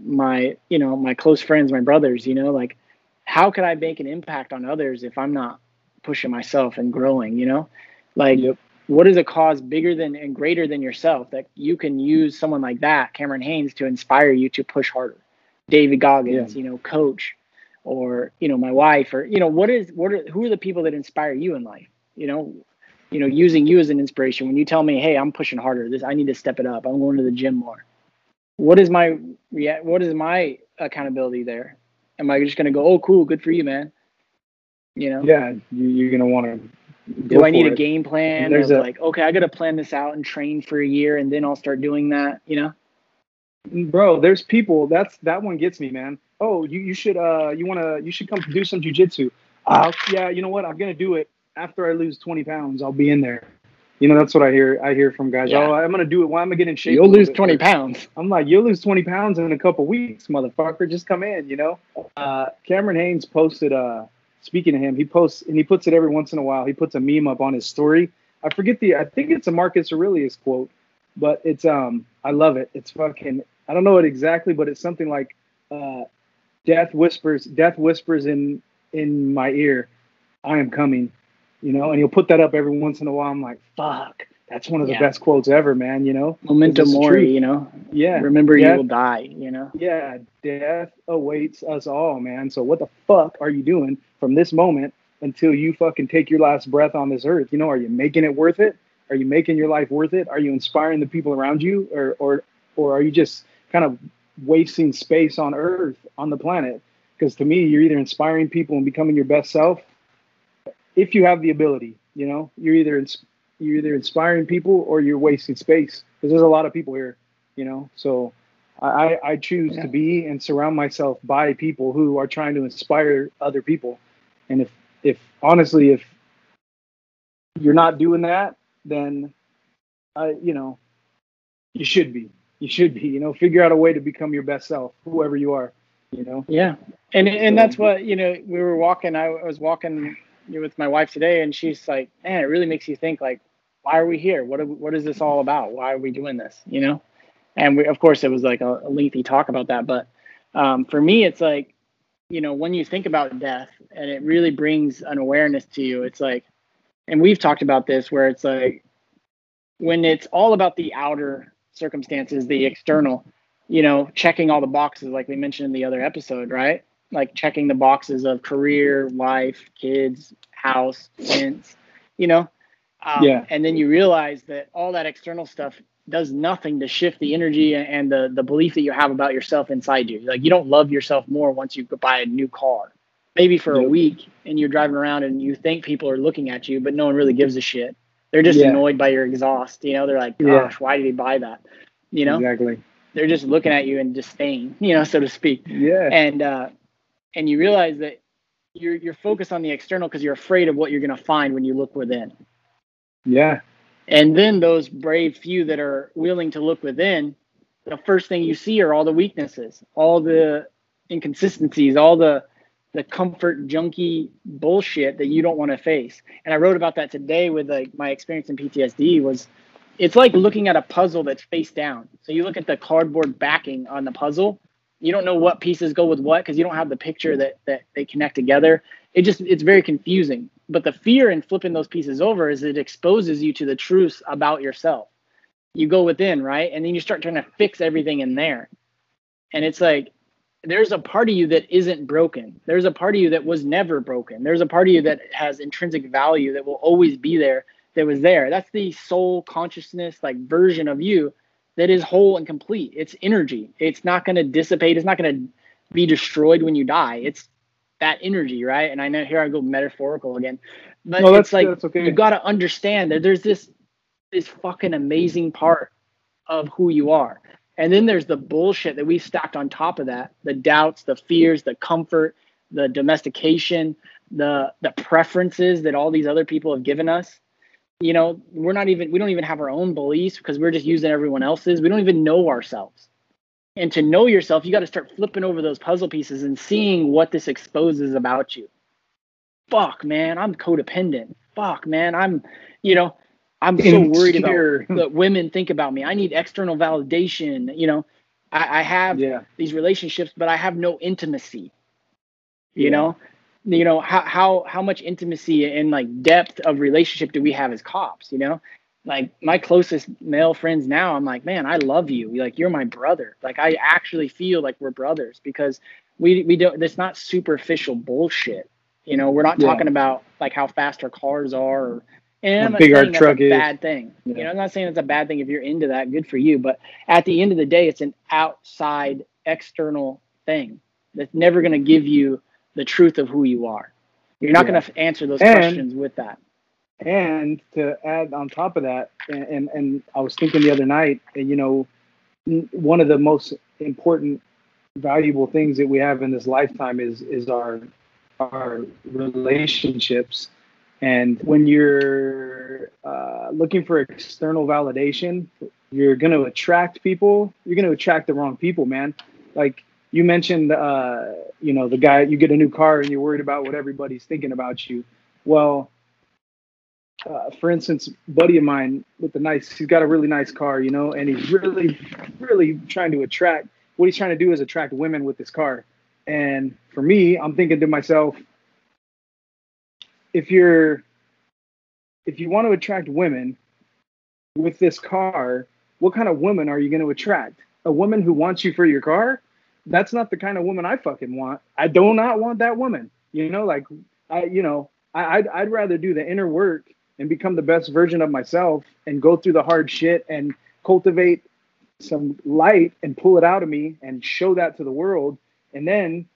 my you know my close friends, my brothers. You know, like how could I make an impact on others if I'm not pushing myself and growing? You know, like yep what is a cause bigger than and greater than yourself that you can use someone like that, Cameron Hanes, to inspire you to push harder? David Goggins, yeah. you know, coach, or you know my wife or you know what is what are who are the people that inspire you in life? You know you know using you as an inspiration. When you tell me hey i'm pushing harder. This i need to step it up. I'm going to the gym more. What is my yeah? what is my accountability there? Am i just going to go oh cool. Good for you man. You know? Yeah you, are going to want to do i need a it. game plan there's a, like okay i got to plan this out and train for a year and then i'll start doing that you know bro there's people that's that one gets me man oh, you, you should uh you wanna you should come do some jujitsu. Uh, yeah, you know what? I'm gonna do it after I lose 20 pounds. I'll be in there. You know, that's what I hear. I hear from guys. Yeah. Oh, I'm gonna do it. Why am I getting in shape? You'll lose 20 pounds. I'm like, you'll lose 20 pounds in a couple weeks, motherfucker. Just come in. You know. Uh, Cameron Hanes posted. Uh, speaking to him, he posts and he puts it every once in a while. He puts a meme up on his story. I forget the. I think it's a Marcus Aurelius quote, but it's um. I love it. It's fucking. I don't know it exactly, but it's something like, uh, death whispers death whispers in in my ear i am coming you know and he'll put that up every once in a while. I'm like fuck that's one of the yeah. best quotes ever man you know? Memento mori you know? Yeah. Remember death, you will die you know? Yeah death awaits us all man. So what the fuck are you doing from this moment until you fucking take your last breath on this earth? You know are you making it worth it? Are you making your life worth it? Are you inspiring the people around you? Or or or are you just kind of wasting space on earth on the planet. Because to me you're either inspiring people and becoming your best self if you have the ability you know? You're either you're either inspiring people or you're wasting space. Because there's a lot of people here you know? So i i choose yeah. to be and surround myself by people who are trying to inspire other people. And if if honestly if you're not doing that then i you know you should be you should be you know figure out a way to become your best self whoever you are you know? Yeah. And and that's what you know we were walking i was walking with my wife today and she's like man it really makes you think like why are we here? What are, what is this all about? Why are we doing this? You know? And we of course it was like a, a lengthy talk about that but um, for me it's like you know when you think about death and it really brings an awareness to you it's like and we've talked about this where it's like when it's all about the outer circumstances, the external, you know, checking all the boxes like we mentioned in the other episode, right? Like checking the boxes of career, life, kids, house, fence, you know. Um, yeah. And then you realize that all that external stuff does nothing to shift the energy and the the belief that you have about yourself inside you. Like you don't love yourself more once you buy a new car. Maybe for a week and you're driving around and you think people are looking at you, but no one really gives a shit. They're just yeah. annoyed by your exhaust. You know, they're like, gosh, yeah. why did he buy that? You know, exactly. They're just looking at you in disdain, (laughs) you know, so to speak. Yeah. And uh, and you realize that you're you're focused on the external because you're afraid of what you're gonna find when you look within. Yeah. And then those brave few that are willing to look within, the first thing you see are all the weaknesses, all the inconsistencies, all the the comfort junkie bullshit that you don't want to face. And I wrote about that today with like my experience in PTSD was it's like looking at a puzzle that's face down. So you look at the cardboard backing on the puzzle, you don't know what pieces go with what because you don't have the picture that that they connect together. It just it's very confusing. But the fear in flipping those pieces over is it exposes you to the truths about yourself. You go within, right? And then you start trying to fix everything in there. And it's like there's a part of you that isn't broken. There's a part of you that was never broken. There's a part of you that has intrinsic value that will always be there, that was there. That's the soul consciousness, like version of you that is whole and complete. It's energy. It's not going to dissipate. It's not going to be destroyed when you die. It's that energy, right? And I know here I go metaphorical again, but no, it's like okay. you got to understand that there's this this fucking amazing part of who you are. And then there's the bullshit that we stacked on top of that the doubts, the fears, the comfort, the domestication, the the preferences that all these other people have given us. You know, we're not even we don't even have our own beliefs because we're just using everyone else's. We don't even know ourselves. And to know yourself, you got to start flipping over those puzzle pieces and seeing what this exposes about you. Fuck, man, I'm codependent. Fuck, man, I'm, you know, I'm so worried about what hmm. women think about me. I need external validation. You know, I, I have yeah. these relationships, but I have no intimacy. You yeah. know, you know how how how much intimacy and like depth of relationship do we have as cops? You know, like my closest male friends now, I'm like, man, I love you. Like you're my brother. Like I actually feel like we're brothers because we we don't. It's not superficial bullshit. You know, we're not Yeah. talking about like how fast our cars are. Or, and I'm big that's truck a is. bad thing. Yeah. You know, I'm not saying it's a bad thing if you're into that. Good for you. But at the end of the day, it's an outside, external thing that's never going to give you the truth of who you are. You're not Yeah. going to answer those And- questions with that. And to add on top of that, and, and, and I was thinking the other night, and, you know, one of the most important, valuable things that we have in this lifetime is is our our relationships. And when you're uh, looking for external validation, you're going to attract people. You're going to attract the wrong people, man. Like you mentioned, uh, you know, the guy you get a new car and you're worried about what everybody's thinking about you. Well, uh, for instance, buddy of mine with a nice, he's got a really nice car, you know, and he's really, really trying to attract. What he's trying to do is attract women with this car. And for me, I'm thinking to myself, if you're, if you want to attract women with this car, what kind of woman are you going to attract? A woman who wants you for your car? That's not the kind of woman I fucking want. I do not want that woman. You know, like I, you know, I, I'd, I'd rather do the inner work and become the best version of myself and go through the hard shit and cultivate some light and pull it out of me and show that to the world and then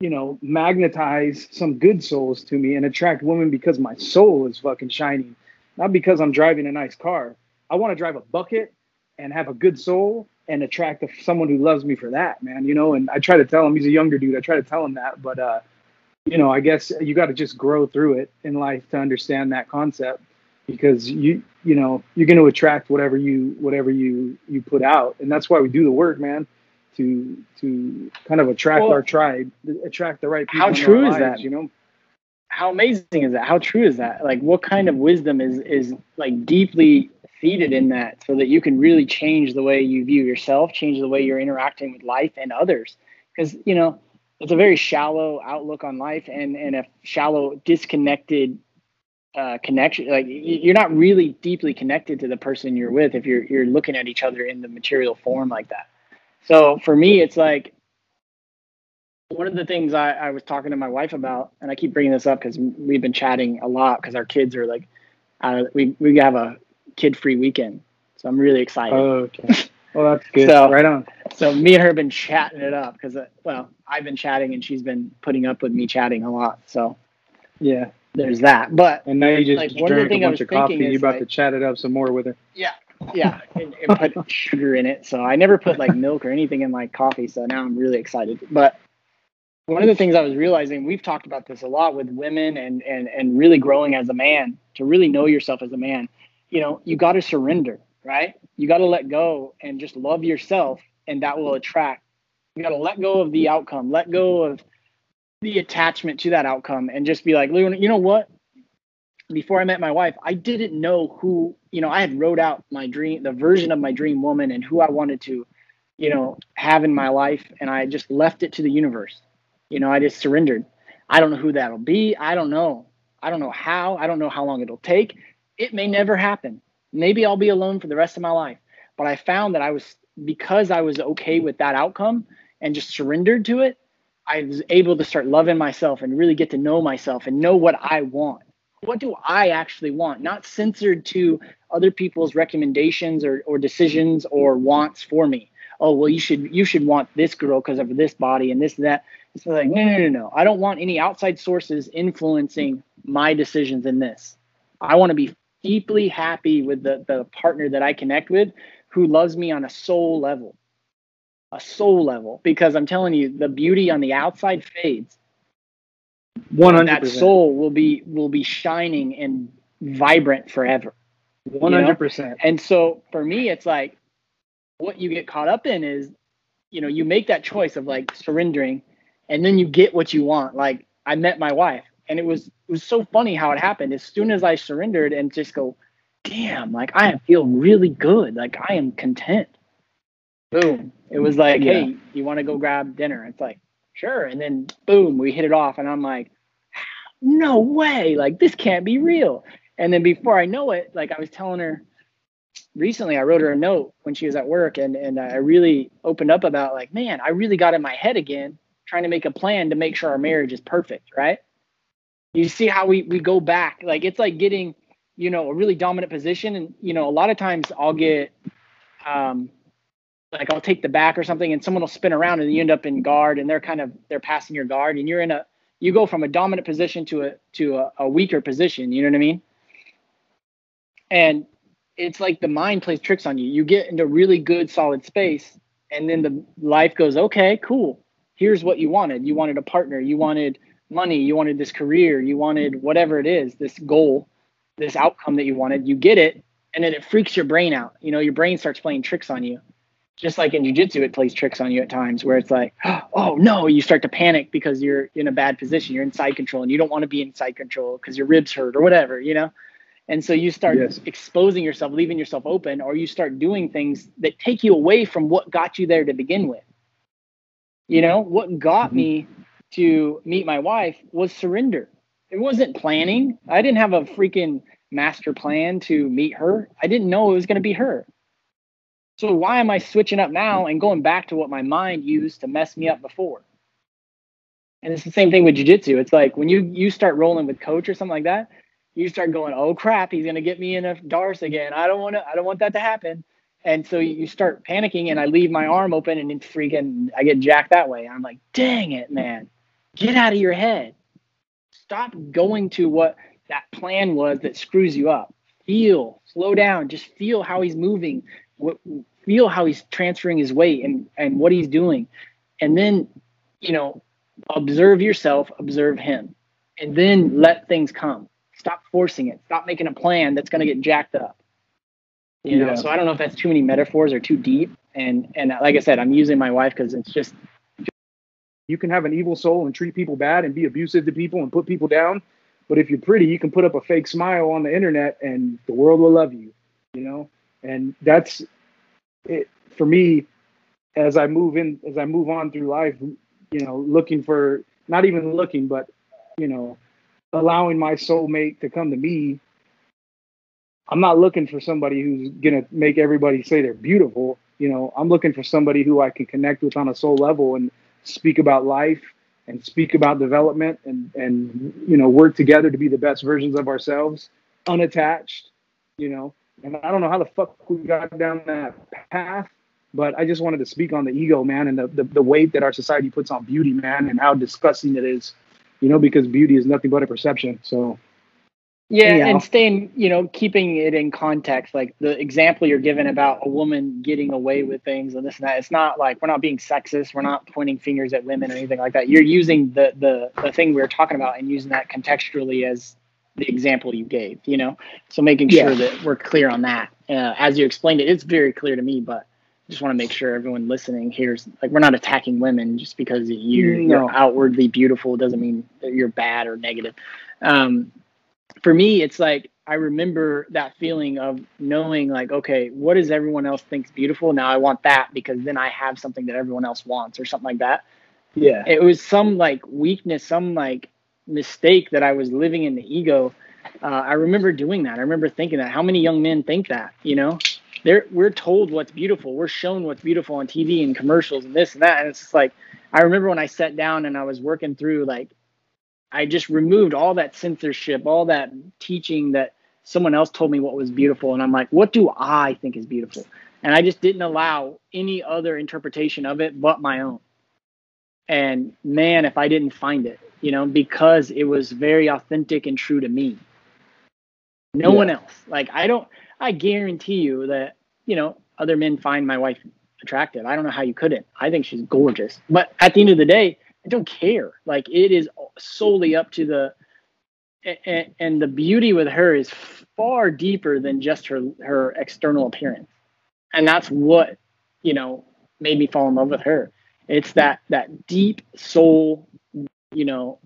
you know magnetize some good souls to me and attract women because my soul is fucking shining not because i'm driving a nice car. I want to drive a bucket and have a good soul and attract a, someone who loves me for that man you know? And i try to tell him he's a younger dude i try to tell him that but uh you know i guess you got to just grow through it in life to understand that concept because you you know you're going to attract whatever you whatever you you put out. And that's why we do the work man to to kind of attract Well, our tribe attract the right people how true is lives, that? you know how amazing is that? How true is that? Like, what kind of wisdom is is like deeply seated in that, so that you can really change the way you view yourself, change the way you're interacting with life and others? Because you know, it's a very shallow outlook on life, and and a shallow, disconnected uh, connection. Like, you're not really deeply connected to the person you're with if you're you're looking at each other in the material form like that. So for me, it's like one of the things I, I was talking to my wife about, and I keep bringing this up because we've been chatting a lot because our kids are like, uh, we we have a kid free weekend, so I'm really excited. Oh, okay. Well that's (laughs) good. So- right on. so me and her have been chatting it up because, uh, well, I've been chatting and she's been putting up with me chatting a lot. So yeah. there's that. But and now you just Like, drank a bunch of coffee. you're about like- to chat it up some more with her. Yeah, yeah, and, and put (laughs) sugar in it. So I never put like milk or anything in my coffee. So now I'm really excited. But one of the things I was realizing, we've talked about this a lot with women and and and really growing as a man to really know yourself as a man. You know, you got to surrender, right? You got to let go and just love yourself, and that will attract. You got to let go of the outcome, let go of the attachment to that outcome, and just be like, "Luna, you know what? Before I met my wife, I didn't know who, you know, I had wrote out my dream, the version of my dream woman and who I wanted to, you know, have in my life. And I just left it to the universe. You know, I just surrendered. I don't know who that'll be. I don't know. I don't know how. I don't know how long it'll take. It may never happen. Maybe I'll be alone for the rest of my life. But I found that I was, because I was okay with that outcome and just surrendered to it, I was able to start loving myself and really get to know myself and know what I want what do I actually want? Not censored to other people's recommendations or, or decisions or wants for me. Oh well, you should you should want this girl because of this body and this and that. It's like no no no no. I don't want any outside sources influencing my decisions in this. I want to be deeply happy with the the partner that I connect with, who loves me on a soul level, a soul level. Because I'm telling you, the beauty on the outside fades One hundred that soul will be will be shining and vibrant forever. One hundred percent. and so for me it's like what you get caught up in is you know you make that choice of like surrendering and then you get what you want. Like i met my wife and it was it was so funny how it happened. As soon as i surrendered and just go damn like i feel really good. Like i am content. Boom. It was like Yeah. hey you want to go grab dinner? It's like sure and then boom we hit it off and i'm like no way like this can't be real and then before i know it like i was telling her recently i wrote her a note when she was at work and and i really opened up about like man i really got in my head again trying to make a plan to make sure our marriage is perfect, right? You see how we we go back. Like it's like getting, you know, a really dominant position. And, you know, a lot of times I'll get um like I'll take the back or something and someone will spin around and you end up in guard and they're kind of they're passing your guard and you're in a you go from a dominant position to a to a, a weaker position, you know what I mean? And it's like the mind plays tricks on you. You get into really good solid space and then the life goes, okay, cool. Here's what you wanted. You wanted a partner, you wanted money, you wanted this career, you wanted whatever it is, this goal, this outcome that you wanted. You get it, and then it freaks your brain out. You know, your brain starts playing tricks on you. Just like in jujitsu, it plays tricks on you at times where it's like, (gasps) oh no, you start to panic because you're in a bad position. You're in side control and you don't want to be in side control because your ribs hurt or whatever, you know? And so you start yes. exposing yourself, leaving yourself open, or you start doing things that take you away from what got you there to begin with. You know, what got mm-hmm. me to meet my wife was surrender. It wasn't planning. I didn't have a freaking master plan to meet her. I didn't know it was going to be her. So why am I switching up now and going back to what my mind used to mess me up before? And it's the same thing with jujitsu. It's like when you you start rolling with coach or something like that, you start going, "Oh crap, he's gonna get me in a Darce again. I don't want to. I don't want that to happen." And so you start panicking, and I leave my arm open, and it's freaking. I get jacked that way. I'm like, "Dang it, man! Get out of your head. Stop going to what that plan was that screws you up. Feel, slow down. Just feel how he's moving. Feel how he's transferring his weight and and what he's doing, and then, you know, observe yourself, observe him, and then let things come. Stop forcing it. Stop making a plan that's going to get jacked up. You know, so I don't know if that's too many metaphors or too deep. And and like I said, I'm using my wife because it's just you can have an evil soul and treat people bad and be abusive to people and put people down. But if you're pretty, you can put up a fake smile on the internet and the world will love you, you know? And that's it for me as I move in, as I move on through life, you know, looking for not even looking, but, you know, allowing my soulmate to come to me. I'm not looking for somebody who's to make everybody say they're beautiful. You know, I'm looking for somebody who I can connect with on a soul level and, speak about life and speak about development and and you know work together to be the best versions of ourselves unattached you know and i don't know how the fuck we got down that path but i just wanted to speak on the ego man and the, the, the weight that our society puts on beauty man and how disgusting it is you know because beauty is nothing but a perception so yeah, Anyhow. and staying, you know, keeping it in context, like the example you're given about a woman getting away with things and this and that. It's not like we're not being sexist. We're not pointing fingers at women or anything like that. You're using the the the thing we're talking about and using that contextually as the example you gave. You know, so making sure yeah. that we're clear on that. Uh, as you explained it, it's very clear to me, but I just want to make sure everyone listening hears like we're not attacking women just because you're, no. you're outwardly beautiful doesn't mean that you're bad or negative. Um, for me, it's like I remember that feeling of knowing like, okay, what does everyone else thinks beautiful? Now I want that because then I have something that everyone else wants or something like that. Yeah. It was some like weakness, some like mistake that I was living in the ego. Uh, I remember doing that. I remember thinking that. How many young men think that? You know, they're we're told what's beautiful. We're shown what's beautiful on TV and commercials and this and that. And it's just like I remember when I sat down and I was working through like I just removed all that censorship, all that teaching that someone else told me what was beautiful. And I'm like, what do I think is beautiful? And I just didn't allow any other interpretation of it but my own. And man, if I didn't find it, you know, because it was very authentic and true to me. No yeah. one else. Like, I don't, I guarantee you that, you know, other men find my wife attractive. I don't know how you couldn't. I think she's gorgeous. But at the end of the day, I don't care. Like it is solely up to the and, and the beauty with her is far deeper than just her her external appearance. And that's what, you know, made me fall in love with her. It's that that deep soul, you know,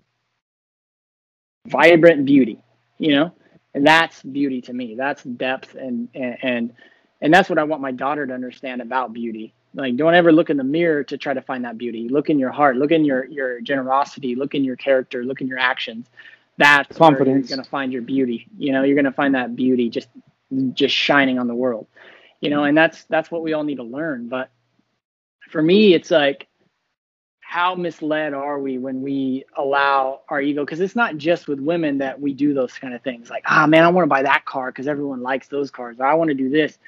vibrant beauty, you know? And that's beauty to me. That's depth and and and, and that's what I want my daughter to understand about beauty. Like don't ever look in the mirror to try to find that beauty. Look in your heart. Look in your your generosity. Look in your character. Look in your actions. That's confidence you're going to find your beauty. You know you're going to find that beauty just just shining on the world. You know mm-hmm. and that's that's what we all need to learn. But for me it's like how misled are we when we allow our ego? Because it's not just with women that we do those kind of things. Like, ah, man, I want to buy that car because everyone likes those cars. Or I want to do this.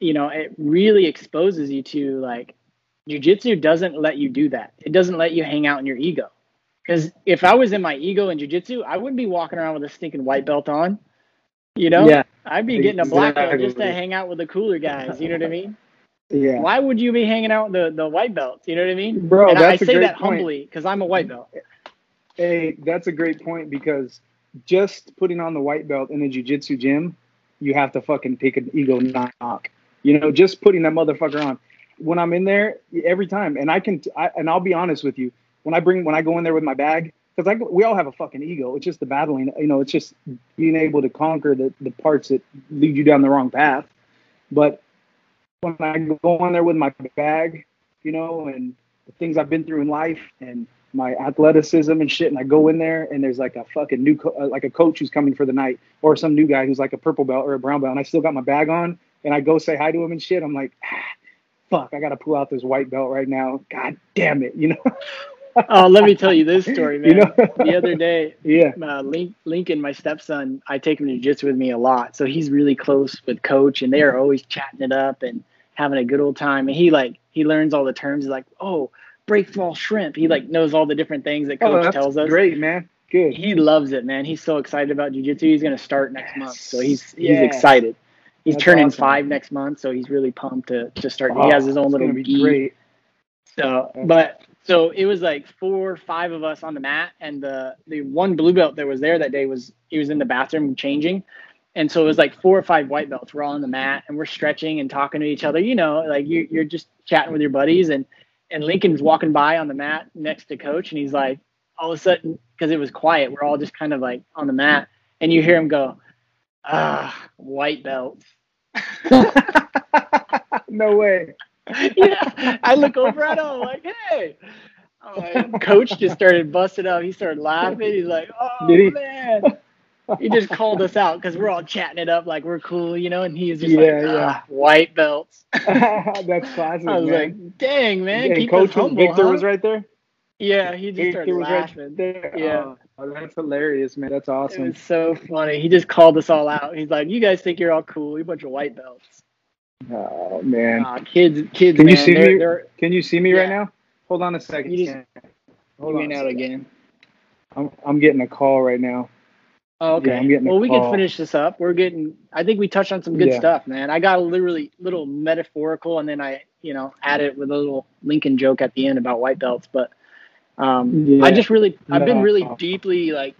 You know, it really exposes you to like, jujitsu doesn't let you do that. It doesn't let you hang out in your ego. Because if I was in my ego in jujitsu, I wouldn't be walking around with a stinking white belt on. You know, Yeah. I'd be getting a black belt just to hang out with the cooler guys. You know what I mean? Yeah. Why would you be hanging out with the, the white belts? You know what I mean? Bro, and I that's a say that point. humbly because I'm a white belt. Hey, that's a great point because just putting on the white belt in a jujitsu gym, you have to fucking take an ego knock. You know, just putting that motherfucker on. When I'm in there, every time, and I can, I, and I'll be honest with you, when I bring, when I go in there with my bag, because I, we all have a fucking ego. It's just the battling. You know, it's just being able to conquer the the parts that lead you down the wrong path. But when I go in there with my bag, you know, and the things I've been through in life and my athleticism and shit, and I go in there and there's like a fucking new, co- uh, like a coach who's coming for the night, or some new guy who's like a purple belt or a brown belt, and I still got my bag on, and I go say hi to him and shit. I'm like, ah, fuck, I gotta pull out this white belt right now. God damn it, you know? (laughs) Oh, let me tell you this (laughs) story, man. You know? the other day, (laughs) yeah, uh, Link, Lincoln, my stepson, I take him to jiu-jitsu with me a lot. So he's really close with coach and they are always chatting it up and having a good old time. And he like, he learns all the terms. He's like, oh, break fall shrimp. He like knows all the different things that oh, coach that's tells us. great, man. Good. He loves it, man. He's so excited about jiu-jitsu. He's going to start next month. So he's, he's Yeah. excited. He's That's turning awesome. five next month. So he's really pumped to, to start. Oh, he has his own little gi. great. So, That's- but so it was like four, five of us on the mat, and the the one blue belt that was there that day was he was in the bathroom changing, and so it was like four or five white belts. We're all on the mat and we're stretching and talking to each other. You know, like you you're just chatting with your buddies, and and Lincoln's walking by on the mat next to Coach, and he's like, all of a sudden, because it was quiet, we're all just kind of like on the mat, and you hear him go, ah, white belts. (laughs) no way. yeah, I look over at him. I'm like, hey. I'm like, Coach just started busting up. He started laughing. He's like, oh Did he? man. He just called us out because we're all chatting it up like we're cool, you know. And he was just Yeah, like, yeah. ah, white belts. (laughs) (laughs) that's classic, I was man. like, dang man, and keep Coach humble, Victor huh? was right there. Yeah, he just started Victor was laughing. right there. Yeah. Oh, that's hilarious, man. That's awesome. was so funny. He just called us all out. He's like, "You guys think you're all cool? You bunch of white belts." Oh man. Aw, kids, kids, Can you see they're, me? they're Can you see me right now? Hold on a second. You just- Ken. you Hold on out again. I'm, I'm getting a call right now. Oh, okay. Yeah, well, we can finish this up. We're getting. I think we touched on some good Yeah. stuff, man. I got a literally little metaphorical, and then I, you know, added with a little Lincoln joke at the end about white belts. But um, Yeah. I just really, I've been really deeply like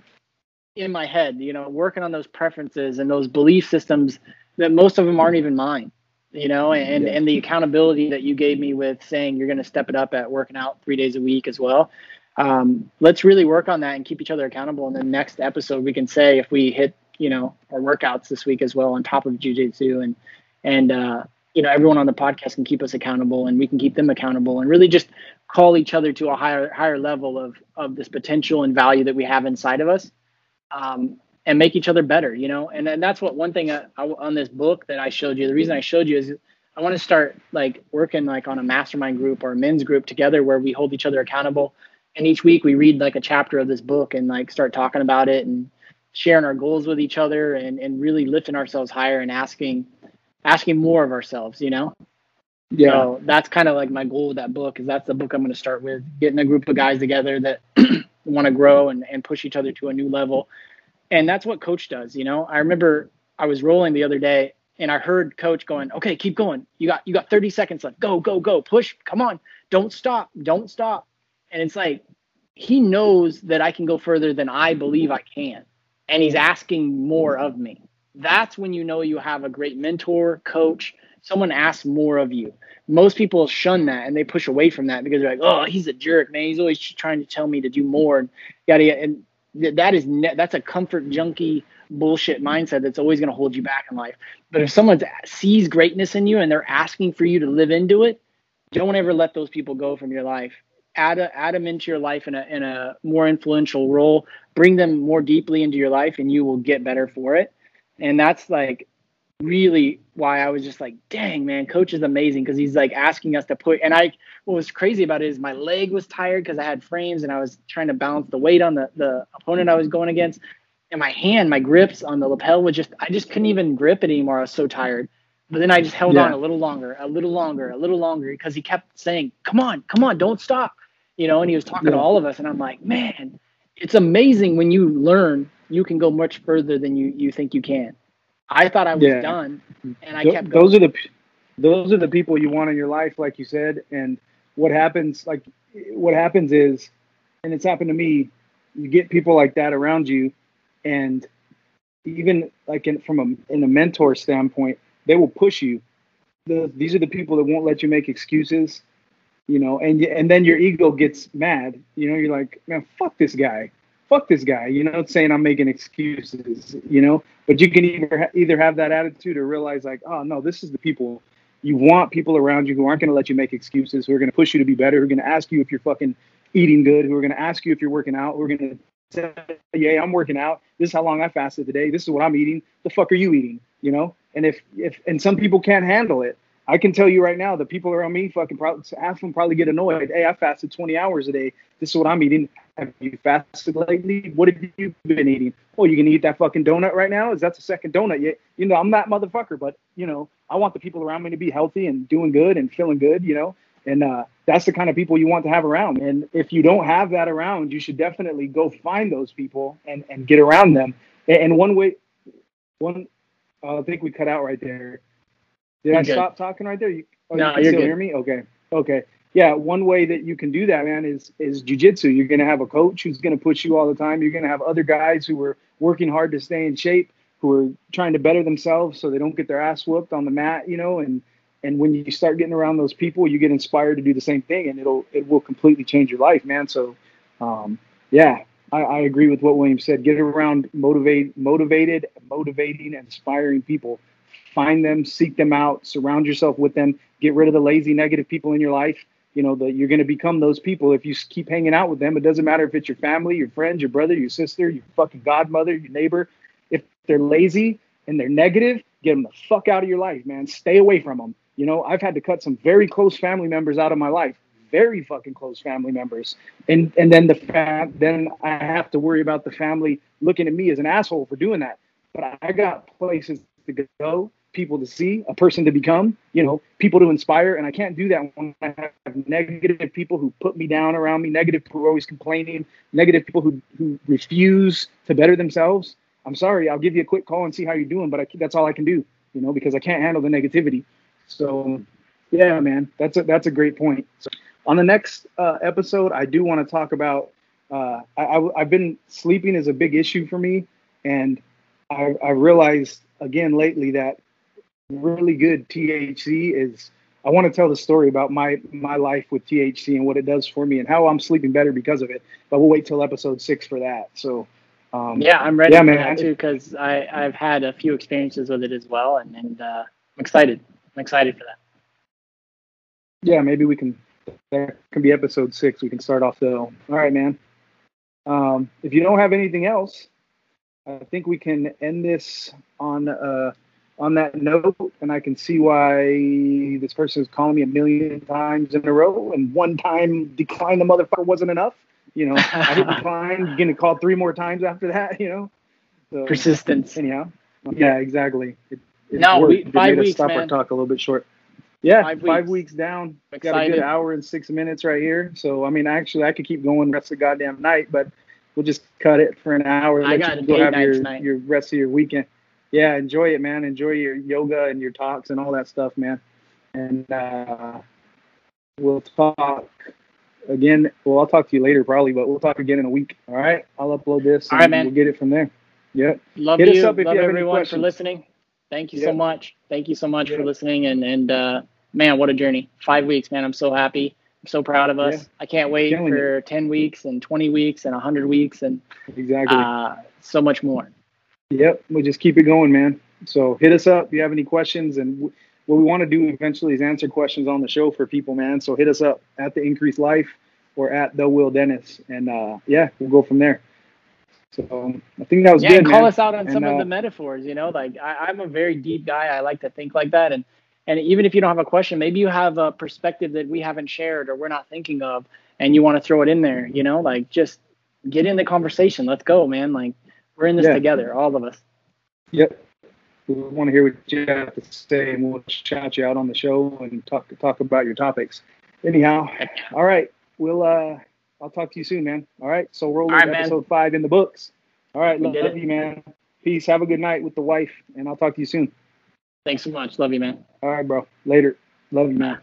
in my head, you know, working on those preferences and those belief systems that most of them aren't even mine. You know, and and the accountability that you gave me with saying you're going to step it up at working out three days a week as well um, let's really work on that and keep each other accountable. And then next episode, we can say if we hit, you know, our workouts this week as well on top of jujitsu and, and, uh, you know, everyone on the podcast can keep us accountable and we can keep them accountable and really just call each other to a higher, higher level of, of this potential and value that we have inside of us. Um, and make each other better, you know? And, and that's what one thing I, I, on this book that I showed you, the reason I showed you is I want to start like working like on a mastermind group or a men's group together where we hold each other accountable and each week we read like a chapter of this book and like start talking about it and sharing our goals with each other and, and really lifting ourselves higher and asking asking more of ourselves you know? Yeah. so that's kind of like my goal with that book is that's the book i'm going to start with getting a group of guys together that (clears throat) want to grow and, and push each other to a new level. And that's what coach does you know? I remember i was rolling the other day and i heard coach going okay keep going. You got you got 30 seconds left. Go go go. Push. Come on. Don't stop. Don't stop and it's like he knows that I can go further than I believe I can. And he's asking more of me. That's when you know you have a great mentor, coach, someone asks more of you. Most people shun that and they push away from that because they're like, oh, he's a jerk, man. He's always trying to tell me to do more. And yada. And that is ne- that's a comfort junkie bullshit mindset that's always going to hold you back in life. But if someone sees greatness in you and they're asking for you to live into it, don't ever let those people go from your life add a, add them into your life in a in a more influential role bring them more deeply into your life and you will get better for it and that's like really why I was just like, dang man, coach is amazing because he's like asking us to put. And I, what was crazy about it is my leg was tired because I had frames and I was trying to balance the weight on the the opponent I was going against, and my hand, my grips on the lapel was just, I just couldn't even grip it anymore. I was so tired. But then I just held yeah. on a little longer, a little longer, a little longer because he kept saying, "Come on, come on, don't stop," you know. And he was talking yeah. to all of us, and I'm like, man, it's amazing when you learn, you can go much further than you you think you can. I thought I was yeah. done, and I Th- kept. Going. Those are the those are the people you want in your life, like you said. And what happens, like what happens is, and it's happened to me. You get people like that around you, and even like in, from a in a mentor standpoint, they will push you. The, these are the people that won't let you make excuses, you know, and and then your ego gets mad. You know, you're like, man, fuck this guy fuck this guy, you know, saying I'm making excuses, you know. But you can either either have that attitude or realize like, oh no, this is the people you want people around you who aren't going to let you make excuses, who are going to push you to be better, who are going to ask you if you're fucking eating good, who are going to ask you if you're working out, who are going to say, yeah, I'm working out. This is how long I fasted today. This is what I'm eating. The fuck are you eating? You know. And if if and some people can't handle it. I can tell you right now, the people around me fucking probably half of them probably get annoyed. Hey, I fasted 20 hours a day. This is what I'm eating. Have you fasted lately? What have you been eating? Oh, you can eat that fucking donut right now? Is that the second donut yet? You know, I'm that motherfucker, but you know, I want the people around me to be healthy and doing good and feeling good, you know, and uh, that's the kind of people you want to have around. And if you don't have that around, you should definitely go find those people and, and get around them. And one way, one, uh, I think we cut out right there. Did you're I good. stop talking right there? You, oh, no, you can you're still good. hear me? Okay. Okay. Yeah, one way that you can do that, man, is is jujitsu. You're gonna have a coach who's gonna push you all the time. You're gonna have other guys who are working hard to stay in shape, who are trying to better themselves so they don't get their ass whooped on the mat, you know, and and when you start getting around those people, you get inspired to do the same thing and it'll it will completely change your life, man. So um, yeah, I, I agree with what William said. Get around motivate motivated, motivating, and inspiring people find them, seek them out, surround yourself with them, get rid of the lazy, negative people in your life. You know that you're going to become those people if you keep hanging out with them. It doesn't matter if it's your family, your friends, your brother, your sister, your fucking godmother, your neighbor. If they're lazy and they're negative, get them the fuck out of your life, man. Stay away from them. You know, I've had to cut some very close family members out of my life, very fucking close family members, and and then the then I have to worry about the family looking at me as an asshole for doing that. But I got places to go people to see, a person to become, you know, people to inspire. And I can't do that when I have negative people who put me down around me, negative people who are always complaining, negative people who, who refuse to better themselves. I'm sorry, I'll give you a quick call and see how you're doing, but I, that's all I can do, you know, because I can't handle the negativity. So, yeah, man, that's a, that's a great point. So, on the next uh, episode, I do want to talk about. Uh, I, have been sleeping is a big issue for me, and I, I realized again lately that really good THC is I want to tell the story about my my life with THC and what it does for me and how I'm sleeping better because of it. But we'll wait till episode six for that. So um, yeah, I'm ready yeah, for man. that too because I I've had a few experiences with it as well, and and uh, I'm excited. I'm excited for that. Yeah, maybe we can. That can be episode six. We can start off though. All right, man. Um, if you don't have anything else, I think we can end this on. Uh, on that note, and I can see why this person is calling me a million times in a row, and one time decline the motherfucker wasn't enough. You know, I hit (laughs) decline, you're gonna call three more times after that. You know, so, persistence. Anyhow, yeah, exactly. It, no, we, five weeks, stop man. our talk a little bit short. Yeah, five, five weeks. weeks. down. Excited. Got a good hour and six minutes right here. So I mean, actually, I could keep going the rest of the goddamn night, but we'll just cut it for an hour. I got you go have your, night. your rest of your weekend yeah, enjoy it, man. Enjoy your yoga and your talks and all that stuff, man. And uh, we'll talk again. Well, I'll talk to you later probably, but we'll talk again in a week. All right. I'll upload this. All right, man. We'll get it from there. Yeah. Love Hit you. Love you everyone for listening. Thank you so much. Thank you so much for listening. And and uh, man, what a journey! Five weeks, man. I'm so happy. I'm so proud of us. Yeah. I can't wait Killing for it. 10 weeks and 20 weeks and 100 weeks and exactly uh, so much more. Yep, we just keep it going, man. So hit us up if you have any questions, and w- what we want to do eventually is answer questions on the show for people, man. So hit us up at the Increased Life or at the Will Dennis, and uh, yeah, we'll go from there. So I think that was yeah, good. call man. us out on And, some of uh, the metaphors. You know, like I, I'm a very deep guy. I like to think like that, and and even if you don't have a question, maybe you have a perspective that we haven't shared or we're not thinking of, and you want to throw it in there. You know, like just get in the conversation. Let's go, man. Like we're in this Yeah. together, all of us. Yep. We want to hear what you have to say, and we'll shout you out on the show and talk talk about your topics. Anyhow, all right. We'll uh, I'll talk to you soon, man. All right. So roll right, man. episode five in the books. All right. We Love you, man. Peace. Have a good night with the wife, and I'll talk to you soon. Thanks so much. Love you, man. All right, bro. Later. Love you, man.